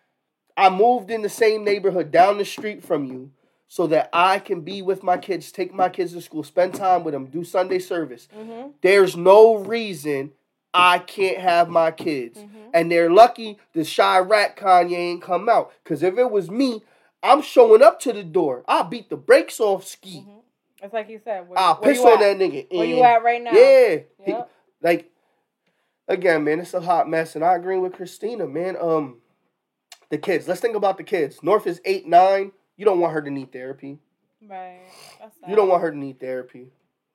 I moved in the same neighborhood down the street from you so that I can be with my kids, take my kids to school, spend time with them, do Sunday service. Mm-hmm. There's no reason I can't have my kids. Mhm. And they're lucky the Chiraq Kanye ain't come out. Cause if it was me, I'm showing up to the door. I'll beat the brakes off ski. Mhm. It's like you said. Where, I'll where piss you on at? that nigga. Where you at right now? Yeah. He- like again, man, it's a hot mess. And I agree with Christina, man. Um the kids. Let's think about the kids. North is eight, nine. You don't want her to need therapy. Right. That's You don't want her to need therapy.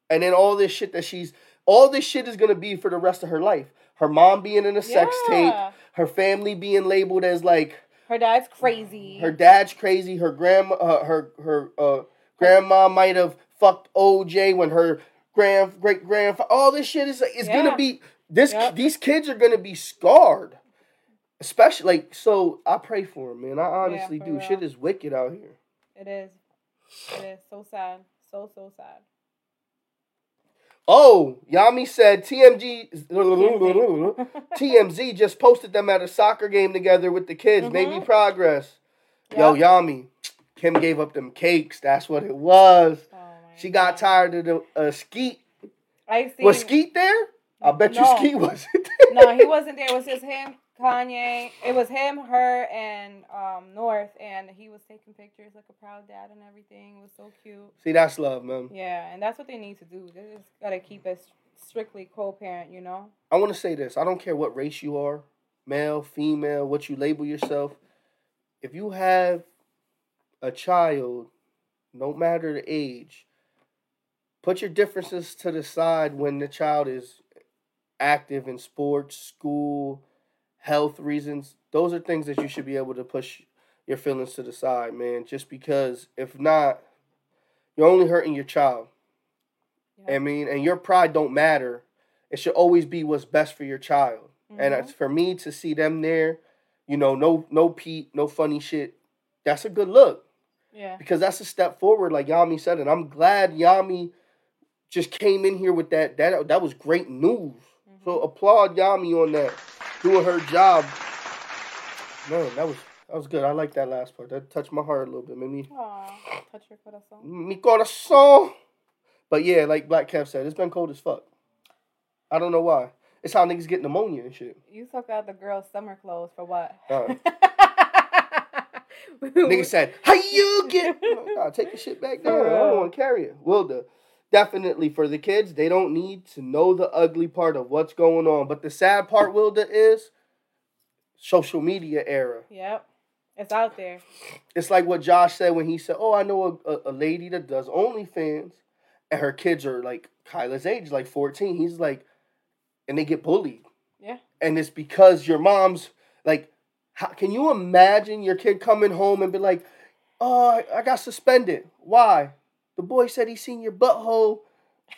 And then all this shit that she's all this shit is gonna be for the rest of her life. Her mom being in a sex tape, her family being labeled as like Her dad's crazy. her dad's crazy, her grandma uh, her her uh grandma might have fucked OJ when her grand great grandfather all this shit is is Yeah. gonna be this Yep. these kids are gonna be scarred. Especially like so I pray for him, man. I honestly for do. real. Shit is wicked out here. It is. It is so sad. So so sad. Oh, Yami said TMG TMZ. Just posted them at a soccer game together with the kids. Maybe Mhm. progress. Yo, Yami, Kim gave up them cakes. That's what it was. Oh She got God. tired of the uh, Skeet. I seen. Was Skeet there? I bet you Skeet wasn't there. no, he wasn't there. It was just him, Kanye. It was him, her, and um North, and he was taking pictures like a proud dad and everything. It was so cute. See, that's love, man. Yeah, and that's what they need to do. They just gotta keep us strictly co-parent, you know. I want to say this. I don't care what race you are, male, female, what you label yourself. If you have a child, no matter the age, put your differences to the side when the child is active in sports, school, health reasons. Those are things that you should be able to push your feelings to the side, man. Just because if not, you're only hurting your child. Yeah. I mean, and your pride don't matter. It should always be what's best for your child. And Mhm. it's for me to see them there, you know, no no Pete, no funny shit. That's a good look yeah, because that's a step forward, like Yami said, and I'm glad Yami just came in here with that. That that was great news. So Mhm. applaud Yami on that, doing her job. Man, that was that was good. I like that last part. That touched my heart a little bit. Made me Aw, touch your corazón. mi corazón. But yeah, like Black Kev said, it's been cold as fuck. I don't know why. It's how niggas get pneumonia and shit. You took out the girls' summer clothes for what? Uh. Nigga said, "How you get?" nah, take the shit back down. I don't want to carry it. Wilda, definitely for the kids, they don't need to know the ugly part of what's going on. But the sad part, Wilda, is social media era. Yep. It's out there. It's like what Josh said when he said, "Oh, I know a, a, a lady that does OnlyFans, and her kids are like Kyla's age, like fourteen. He's like, and they get bullied. Yeah. And it's because your mom's like, how, can you imagine your kid coming home and be like, "Oh, I got suspended. Why? The boy said he seen your butthole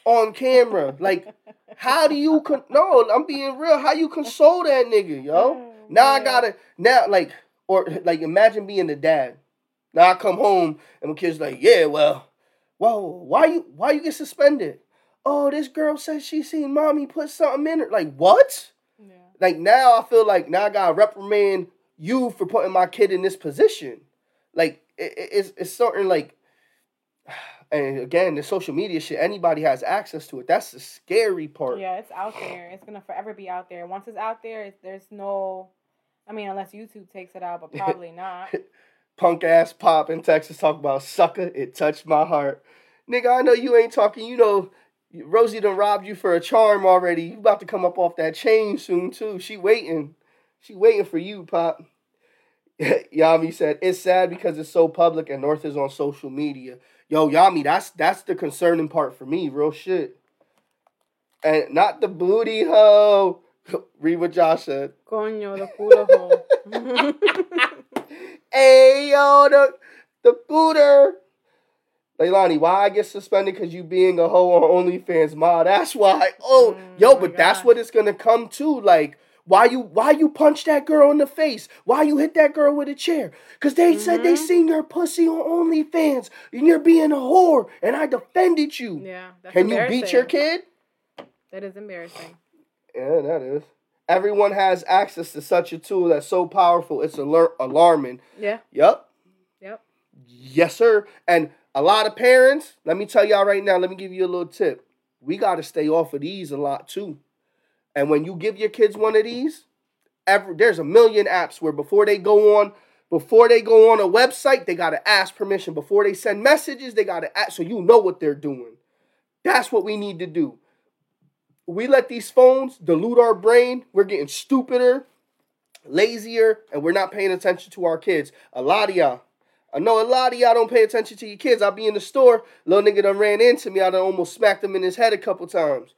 on camera. like, how do you con? No, I'm being real. How you console that nigga, yo? Oh, now I gotta now like or like imagine being the dad. Now I come home and my kid's like, yeah, well, whoa, why you why you get suspended? Oh, this girl says she seen mommy put something in her. Like what? Yeah. Like now I feel like now I gotta reprimand you for putting my kid in this position. Like it, it- it's it's certain like, and again the social media shit. Anybody has access to it. That's the scary part. Yeah, it's out there. It's gonna forever be out there. Once it's out there, there's no. I mean, unless YouTube takes it out, but probably not. punk ass pop in Texas talk about sucker. It touched my heart. Nigga, I know you ain't talking. You know, Rosie done robbed you for a charm already. You about to come up off that chain soon too. She waiting. She waiting for you, pop. Yami said it's sad because it's so public and North is on social media. Yo, Yami, that's that's the concerning part for me. Real shit. And not the booty hoe. Read what Josh said. Coño, the culo hole. Hey yo, the the booter. Leilani, why I get suspended because you being a hoe on OnlyFans, ma? That's why. Oh, Mm, yo, my but that's what it's gonna come to. Like, why you why you punch that girl in the face? Why you hit that girl with a chair? Cause they said they Mhm. seen your pussy on OnlyFans and you're being a whore, and I defended you. yeah, that's Can you beat your kid? That is embarrassing. Yeah, that is. Everyone has access to such a tool that's so powerful. It's alar- alarming. Yeah. Yep. Yep. Yes, sir. And a lot of parents, let me tell y'all right now, let me give you a little tip. We got to stay off of these a lot too. And when you give your kids one of these, every, there's a million apps where before they go on, before they go on a website, they got to ask permission. Before they send messages, they got to ask so you know what they're doing. That's what we need to do. We let these phones dilute our brain. We're getting stupider, lazier, and we're not paying attention to our kids. A lot of y'all. I know a lot of y'all don't pay attention to your kids. I'll be in the store, little nigga done ran into me. I done almost smacked him in his head a couple times.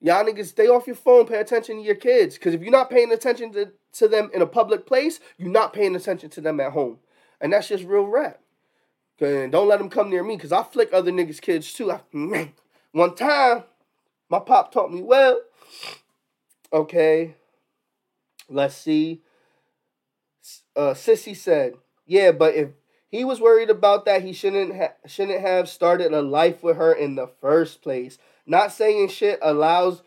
Y'all niggas, stay off your phone, pay attention to your kids. Because if you're not paying attention to, to them in a public place, you're not paying attention to them at home. And that's just real rap. And don't let them come near me, because I flick other niggas' kids too. I, one time, my pop taught me well. Okay. Let's see. Uh, Sissy said, "Yeah, but if he was worried about that, he shouldn't ha- shouldn't have started a life with her in the first place. Not saying shit allows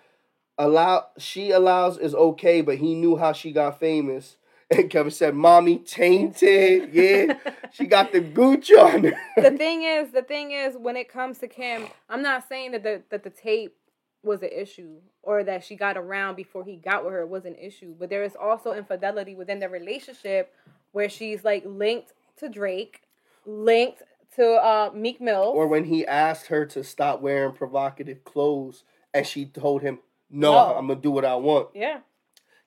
allow she allows is okay, but he knew how she got famous." And Kevin said, "Mommy tainted, yeah, she got the gooch on her." the thing is, the thing is, when it comes to Kim, I'm not saying that the that the tape was an issue or that she got around before he got with her was an issue, but there is also infidelity within the relationship where she's like linked to Drake, linked to uh, Meek Mill. or when he asked her to stop wearing provocative clothes and she told him no, No. i'm gonna do what i want yeah,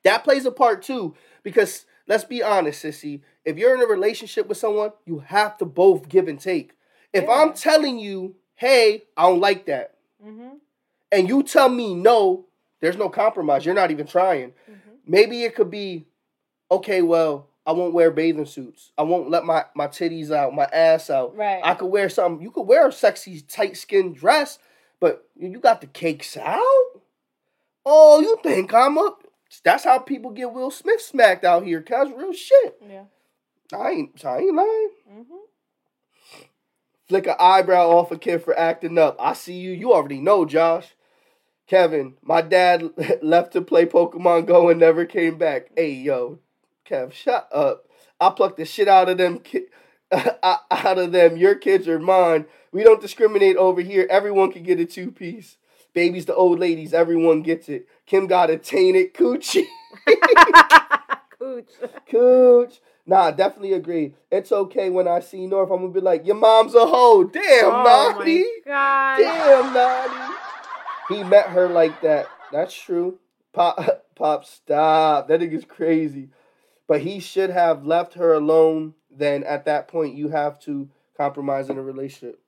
that plays a part too because let's be honest sissy if you're in a relationship with someone you have to both give and take if i'm telling you hey i don't like that mm-hmm. and you tell me no there's no compromise you're not even trying Mm-hmm. maybe it could be okay well i won't wear bathing suits i won't let my, my titties out my ass out right. I could wear something. You could wear a sexy, tight skin dress, but you got the cakes out. Oh, you think I'm a? That's how people get Will Smith smacked out here. Cause real shit. yeah. I ain't. I ain't lying. Mm-hmm. Flick an eyebrow off a kid for acting up. I see you. You already know, Josh. Kevin, my dad left to play Pokemon Go and never came back. Hey, yo, Kev, shut up. I pluck the shit out of them. Ki- out of them. Your kids are mine. We don't discriminate over here. Everyone can get a two piece. Babies the old ladies, everyone gets it. Kim got a tainted coochie. Cooch. Cooch. Nah, I definitely agree. It's okay when I see North. I'm gonna be like, your mom's a hoe. Damn, oh Naughty. Damn, Naughty. He met her like that. That's true. Pop, Pop, stop. That nigga's crazy. But he should have left her alone. Then at that point, you have to compromise in a relationship.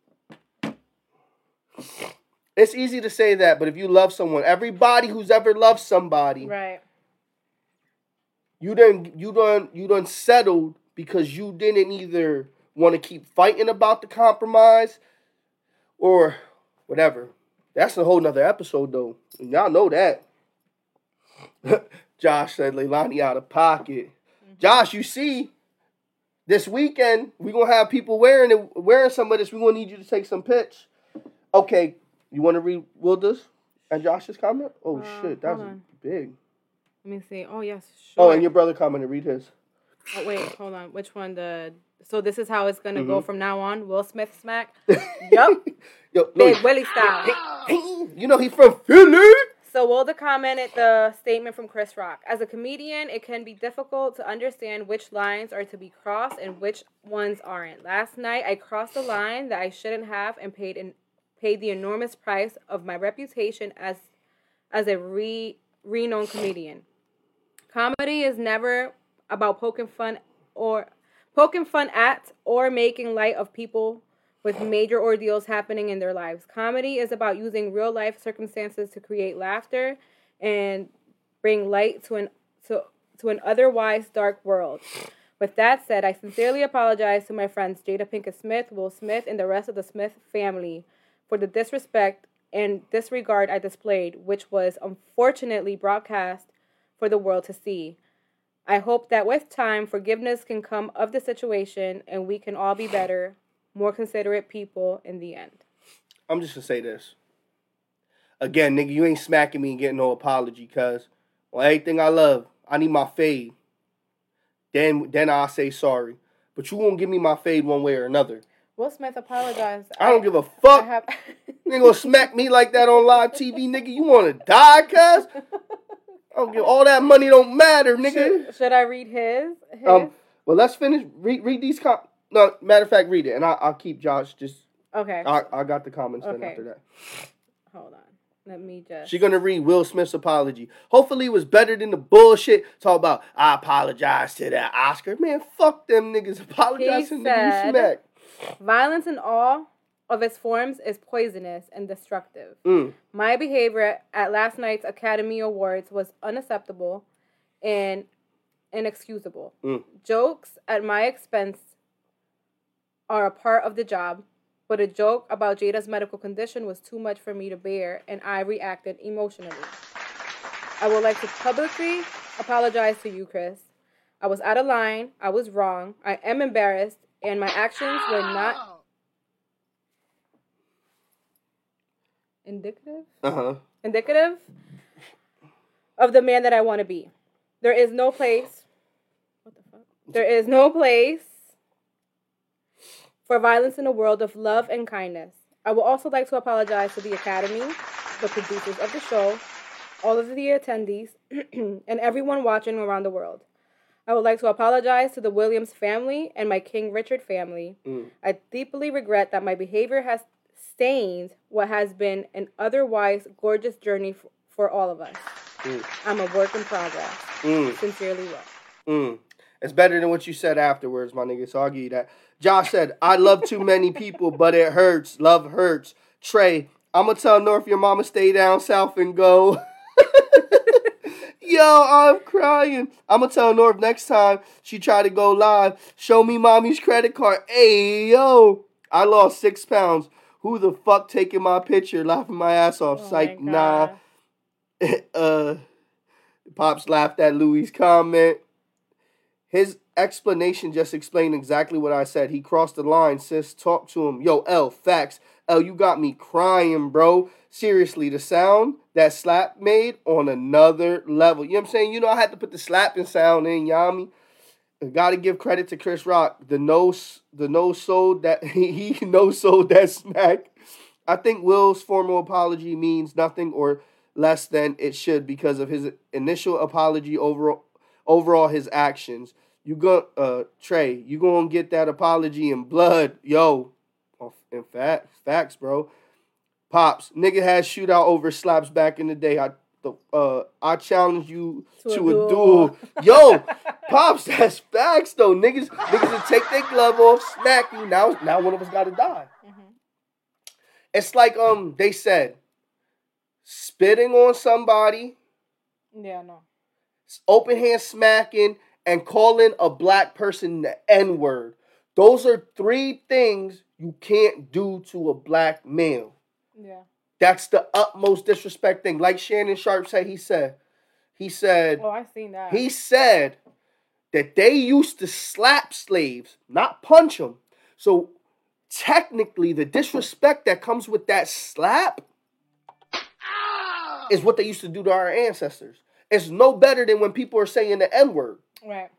It's easy to say that, but if you love someone, everybody who's ever loved somebody, Right. you done you don't you don't settled because you didn't either want to keep fighting about the compromise or whatever. That's a whole nother episode though. Y'all know that. Josh said Leilani out of pocket. Josh, you see, this weekend we're gonna have people wearing it wearing some of this. We're gonna need you to take some pitch. Okay, you wanna read Wilda's and Josh's comment? Oh Uh, shit, that's on. big. Let me see. Oh yes. Sure. Oh, and your brother commented, read his. Oh wait, hold on. Which one? The so this is how it's gonna go Mhm. from now on. Will Smith smack. Yup. Yo, Big Willie style. you know he from Philly. So Wilda commented the statement from Chris Rock. As a comedian, it can be difficult to understand which lines are to be crossed and which ones aren't. Last night, I crossed a line that I shouldn't have and paid in, paid the enormous price of my reputation as as a re renowned comedian. Comedy is never about poking fun or poking fun at or making light of people with major ordeals happening in their lives. Comedy is about using real life circumstances to create laughter and bring light to an to, to an otherwise dark world. With that said, I sincerely apologize to my friends Jada Pinkett Smith, Will Smith, and the rest of the Smith family for the disrespect and disregard I displayed, which was unfortunately broadcast for the world to see. I hope that with time, forgiveness can come of the situation and we can all be better, more considerate people in the end. I'm just gonna say this. Again, nigga, you ain't smacking me and getting no apology, cuz on everything I love, I need my fade. Then then I'll say sorry. But you won't give me my fade one way or another. Will Smith apologized. I don't give a fuck. have. You ain't gonna smack me like that on live TV, nigga. You wanna die, cuz? I don't give all that money don't matter, nigga. should, should I read his? his? Um, well, let's finish. Read read these com. No, matter of fact, read it, and I, I'll keep Josh. Just okay. I, I got the comments then after that. Hold on. Let me just. She gonna read Will Smith's apology. Hopefully, it was better than the bullshit. Talk about I apologize to that Oscar. Man, fuck them niggas. Apologize to the said- you smack. Violence in all of its forms is poisonous and destructive. Mm. My behavior at last night's Academy Awards was unacceptable and inexcusable. Mm. Jokes at my expense are a part of the job, but a joke about Jada's medical condition was too much for me to bear, and I reacted emotionally. I would like to publicly apologize to you, Chris. I was out of line. I was wrong. I am embarrassed, and my actions were not indicative Uh huh. indicative of the man that I want to be. There is no place. What the fuck? There is no place for violence in a world of love and kindness. I would also like to apologize to the Academy, the producers of the show, all of the attendees, and everyone watching around the world. I would like to apologize to the Williams family and my King Richard family. Mm. I deeply regret that my behavior has stained what has been an otherwise gorgeous journey f- for all of us. Mm. I'm a work in progress. Mm. Sincerely, Will. Mm. It's better than what you said afterwards, my nigga. So I'll give you that. Josh said, I love too many people, but it hurts. Love hurts. Trey, I'm going to tell North your mama stay down south and go. Yo, I'm crying. I'm going to tell North next time she try to go live, show me mommy's credit card. Hey, yo, I lost six pounds. Who the fuck taking my picture, laughing my ass off? Oh Psych, nah. Uh, Pops laughed at Louis' comment. His explanation just explained exactly what I said. He crossed the line, sis. Talk to him. Yo, L, facts. L, you got me crying, bro. Seriously, the sound that slap made on another level. You know what I'm saying? You know, I had to put the slapping sound in, Yami. Got to give credit to Chris Rock. The no, the no sold that he, he no sold that smack. I think Will's formal apology means nothing or less than it should because of his initial apology overall overall his actions. You go, uh, Trey. You gonna get that apology in blood, yo. In fact, facts, bro. Pops, nigga had shootout over slaps back in the day. I, the, uh, I challenge you To a to, a duel. duel. Yo, pops, that's facts though. Niggas, niggas will take their glove off, smack you. Now, now one of us gotta die. Mhm. It's like um, they said, spitting on somebody, Yeah, no. open hand smacking, and calling a black person the N word. Those are three things you can't do to a black male. Yeah. That's the utmost disrespect thing. Like Shannon Sharpe said, he said, he said, Oh, I seen that. he said that they used to slap slaves, not punch them. So technically, the disrespect that comes with that slap is what they used to do to our ancestors. It's no better than when people are saying the N word. Right.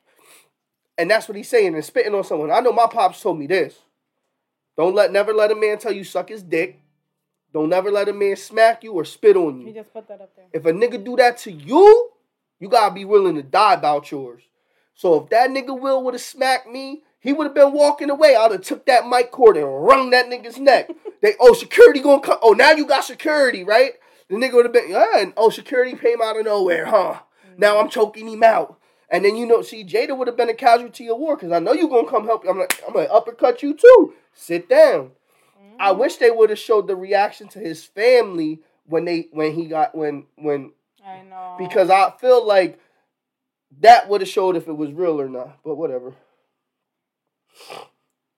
And that's what he's saying and spitting on someone. I know my pops told me this. Don't let never let a man tell you suck his dick. Don't never let a man smack you or spit on He you. just put that up there. If a nigga do that to you, you gotta be willing to die about yours. So if that nigga Will would have smacked me, he would have been walking away. I'd have took that mic cord and wrung that nigga's neck. they oh security gonna come. Oh now you got security, right? The nigga would have been yeah, and oh security came out of nowhere, huh? Now I'm choking him out. And then you know, see, Jada would have been a casualty of war because I know you're gonna come help. I'm like, I'm gonna uppercut you too. Sit down. I mm. wish they would have showed the reaction to his family when they when he got when when I know. because I feel like that would have showed if it was real or not. But whatever.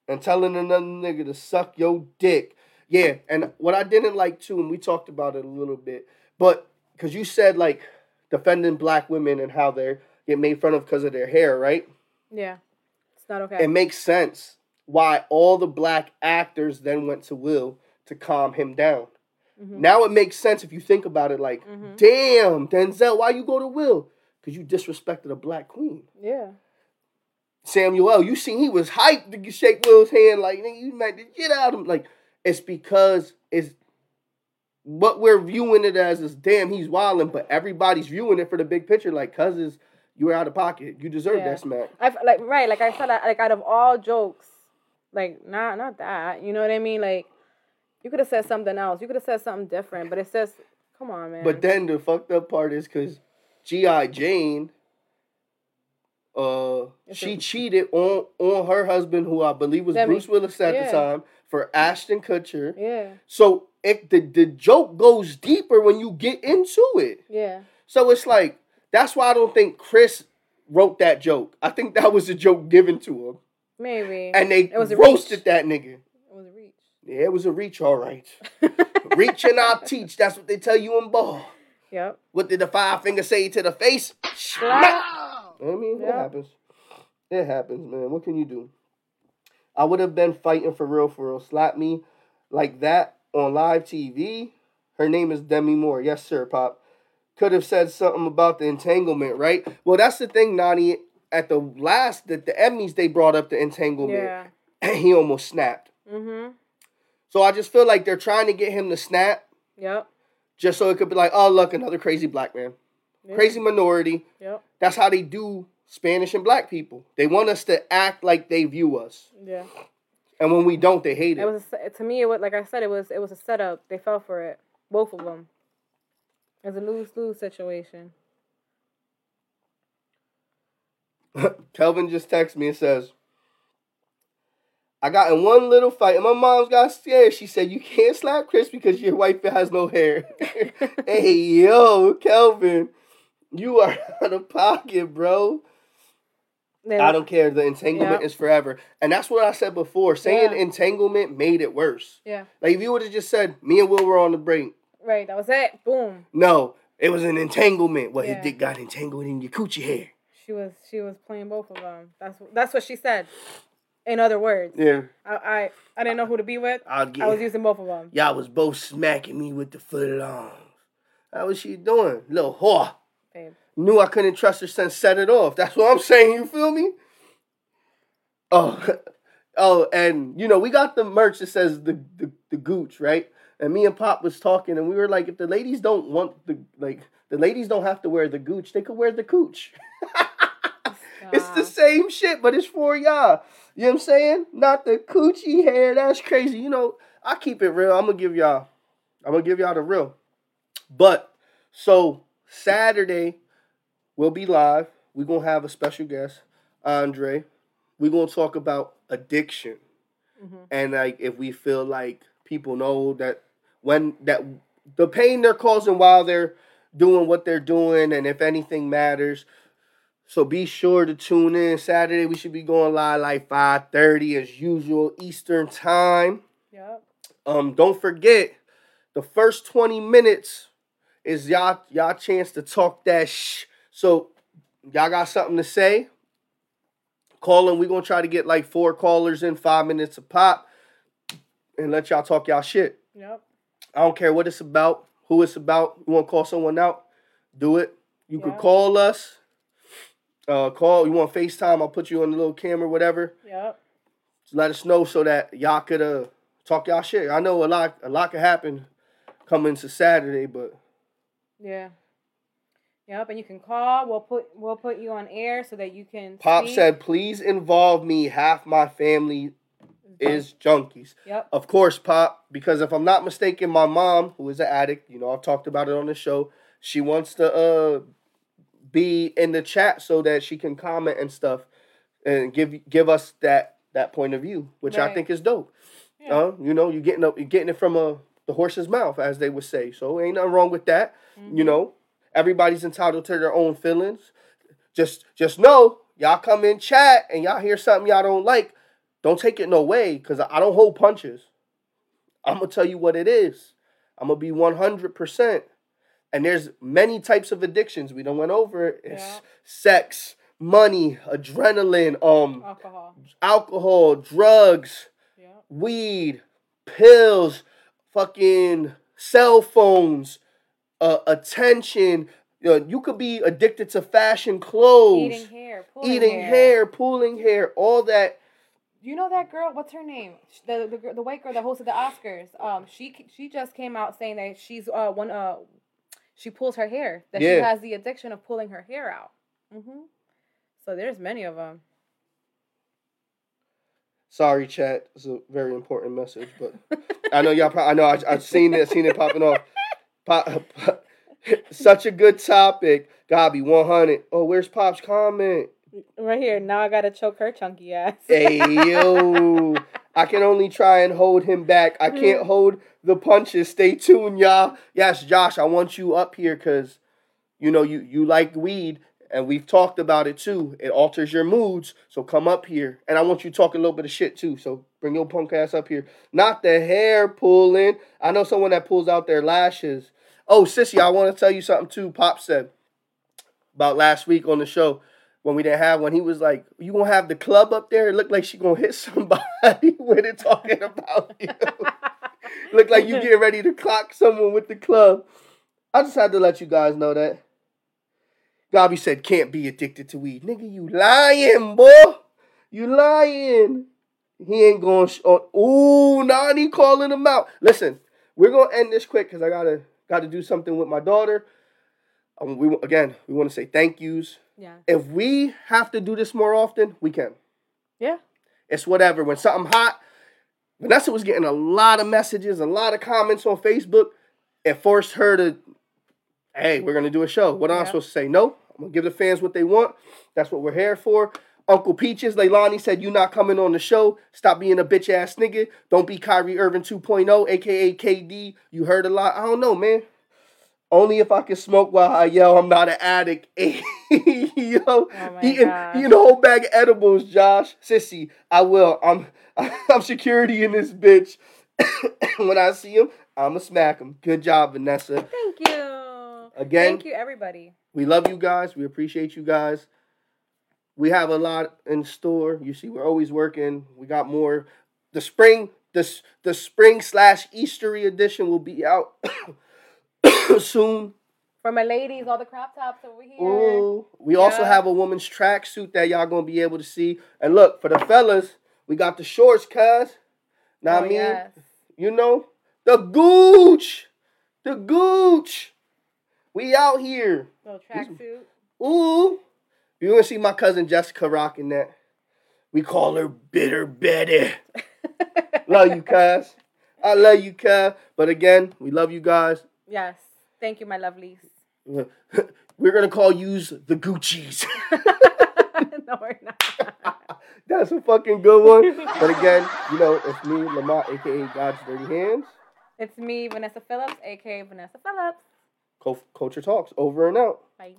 And telling another nigga to suck your dick. Yeah, and what I didn't like too, and we talked about it a little bit, but because you said like defending black women and how they get made fun of because of their hair, right? Yeah. It's not okay. It makes sense why all the black actors then went to Will to calm him down. Mhm. Now it makes sense if you think about it. Like, Mhm. damn, Denzel, why you go to Will? Because you disrespected a black queen. Yeah. Samuel, you seen he was hyped to shake Will's hand like nigga, you might get out of him. Like, it's because it's what we're viewing it as is damn, he's wilding, but everybody's viewing it for the big picture. Like, cuz is you were out of pocket. You deserve Yeah. that smack. I like right, like I said, like out of all jokes, like not not that. You know what I mean? Like you could have said something else. You could have said something different. But it says, come on, man. But then the fucked up part is because G.I. Jane, uh, It's she a- cheated on on her husband, who I believe was Demi. Bruce Willis at Yeah. the time, for Ashton Kutcher. yeah, So it the, the joke goes deeper when you get into it. yeah, So it's like that's why I don't think Chris wrote that joke. I think that was a joke given to him, maybe. and they It was roasted reach. that nigga. it was a reach. Yeah, it was a reach, all right. reach and I'll teach. That's what they tell you in ball. Yep. What did the five finger say to the face? Slap. I mean, it happens. It happens, man. What can you do? I would have been fighting for real, for real. Slap me like that on live TV. Her name is Demi Moore. Yes, sir, Pop. Could have said something about the entanglement, right? Well, that's the thing, Nani. At the last, that the Emmys, they brought up the entanglement, Yeah. and he almost snapped. Mhm. So I just feel like they're trying to get him to snap, Yep. just so it could be like, oh, look, another crazy black man, Yeah. crazy minority. Yep. That's how they do Spanish and black people. They want us to act like they view us, Yeah. and when we don't, they hate it. It was a, to me. It was like I said. It was it was a setup. They fell for it. Both of them. It's a lose lose situation. Kelvin just texts me and says, "I got in one little fight, and my mom's got scared. She said you can't slap Chris because your wife has no hair." hey yo, Kelvin, you are out of pocket, bro. Then- I don't care. The entanglement Yeah. is forever, and that's what I said before. Saying Yeah. entanglement made it worse. Yeah. Like if you would have just said, "Me and Will were on the brink," Right. That was it. Boom. No, it was an entanglement. Well, Yeah. his dick got entangled in your coochie hair. She was she was playing both of them. That's that's what she said. In other words, Yeah, I I, I didn't know who to be with. I'll I was using both of them. Y'all was both smacking me with the footlongs. How was she doing, little whore? Babe. Knew I couldn't trust her since set it off. That's what I'm saying. You feel me? Oh, oh, and you know we got the merch that says the the, the gooch, right? And me and Pop was talking, and we were like, if the ladies don't want the like, the ladies don't have to wear the gooch. They could wear the cooch. It's the same shit, but it's for y'all. You know what I'm saying? Not the coochie hair. That's crazy. You know, I keep it real. I'm gonna give y'all. I'm gonna give y'all the real. But so Saturday, we'll be live. We're gonna have a special guest, Andre. We're gonna talk about addiction Mhm. and like if we feel like people know that when that the pain they're causing while they're doing what they're doing and if anything matters. So be sure to tune in. Saturday we should be going live like 5.30 as usual eastern time. Yep. um don't forget the first 20 minutes is y'all y'all chance to talk that shh so y'all got something to say? Calling we're gonna try to get like four callers in five minutes a pop and let y'all talk y'all shit. Yep. I don't care what it's about who it's about you want to call someone out do it you Yeah. could call us uh call you want facetime i'll put you on the little camera whatever Yep. let us know so that y'all could uh talk y'all shit. I know a lot a lot could happen coming to Saturday, but Yeah. Yep. And you can call. We'll put we'll put you on air so that you can. Pop speak. said, please involve me. Half my family is junkies. Yep. Of course, Pop, because if I'm not mistaken, my mom, who is an addict, you know, I've talked about it on the show, she wants to uh be in the chat so that she can comment and stuff and give give us that that point of view, which I think is dope. Yeah. Uh, you know, you're getting up, you're getting it from a the horse's mouth, as they would say. So ain't nothing wrong with that. You Mhm. know, everybody's entitled to their own feelings. Just just know, y'all come in chat and y'all hear something y'all don't like. Don't take it no way, cause I don't hold punches. I'm gonna tell you what it is. I'm gonna be 100. percent And there's many types of addictions. We don't went over it. It's Yeah. sex, money, adrenaline, um, Alcohol. alcohol, drugs Yep. weed, pills, fucking cell phones, uh, attention. You, know, you could be addicted to fashion clothes, Eating hair. Pulling eating hair. hair, pulling hair, all that. You know that girl? What's her name? The the, the white girl that hosted the Oscars. Um, she she just came out saying that she's uh one uh, she pulls her hair. That she has the addiction of pulling her hair out. Mm-hmm. So there's many of them. Sorry, chat. It's a very important message, but I know y'all. Probably, I know I, I've seen it, seen it popping off. Pop, such a good topic. Gabi, one hundred. Oh, where's Pop's comment? Right here. Now I gotta choke her chunky ass. Hey yo, I can only try and hold him back. I mm. can't hold the punches. Stay tuned, y'all. Yes, Josh, I want you up here because you know you you like weed, and we've talked about it too. It alters your moods, so come up here, and I want you to talk a little bit of shit too. So bring your punk ass up here. Not the hair pulling. I know someone that pulls out their lashes. Oh, sissy, I want to tell you something too. Pop said about last week on the show when we didn't have one, he was like, "You gonna have the club up there? It looked like she gonna hit somebody with it talking about you. Look like you getting ready to clock someone with the club." I just had to let you guys know that. Gabi said, "Can't be addicted to weed, nigga. You lying, boy. You lying. He ain't going. Sh- on. Ooh, Nani calling him out. Listen, we're gonna end this quick because I gotta gotta do something with my daughter. Um, we again, we want to say thank yous yeah. if we have to do this more often, we can. Yeah. It's whatever. When something hot, Vanessa was getting a lot of messages, a lot of comments on Facebook. It forced her to, hey, we're gonna do a show. What am I Yeah. supposed to say? No. I'm gonna give the fans what they want. That's what we're here for. Uncle Peaches, Leilani said, You not coming on the show. Stop being a bitch ass nigga. Don't be Kyrie Irving 2.0, aka KD. You heard a lot. I don't know, man. Only if I can smoke while I yell I'm not an addict. Yo, Oh eating, eating a whole bag of edibles, Josh. Sissy, I will. I'm I'm security in this bitch. when I see him, I'ma smack him. Good job, Vanessa. Thank you. Again, Thank you, everybody. we love you guys. We appreciate you guys. We have a lot in store. You see, we're always working. We got more. The spring, the the spring slash Eastery edition will be out soon. For my ladies, all the crop tops over here. Ooh. We also have a woman's tracksuit that y'all gonna be able to see. And look, for the fellas, we got the shorts, cuz. Now Oh, I mean? yes. You know? The gooch! The gooch! We out here. Little tracksuit. Ooh. You're gonna see my cousin Jessica rocking that. We call her Bitter Betty. love you, cuz. I love you, cuz. But again, we love you guys. yes. Thank you, my lovelies. We're gonna call yous the Gucci's. no, we're not. That's a fucking good one. But again, you know, it's me, Lamont, aka God's Dirty Hands. It's me, Vanessa Phillips, aka Vanessa Phillips. Co- Culture Talks over and out. Bye.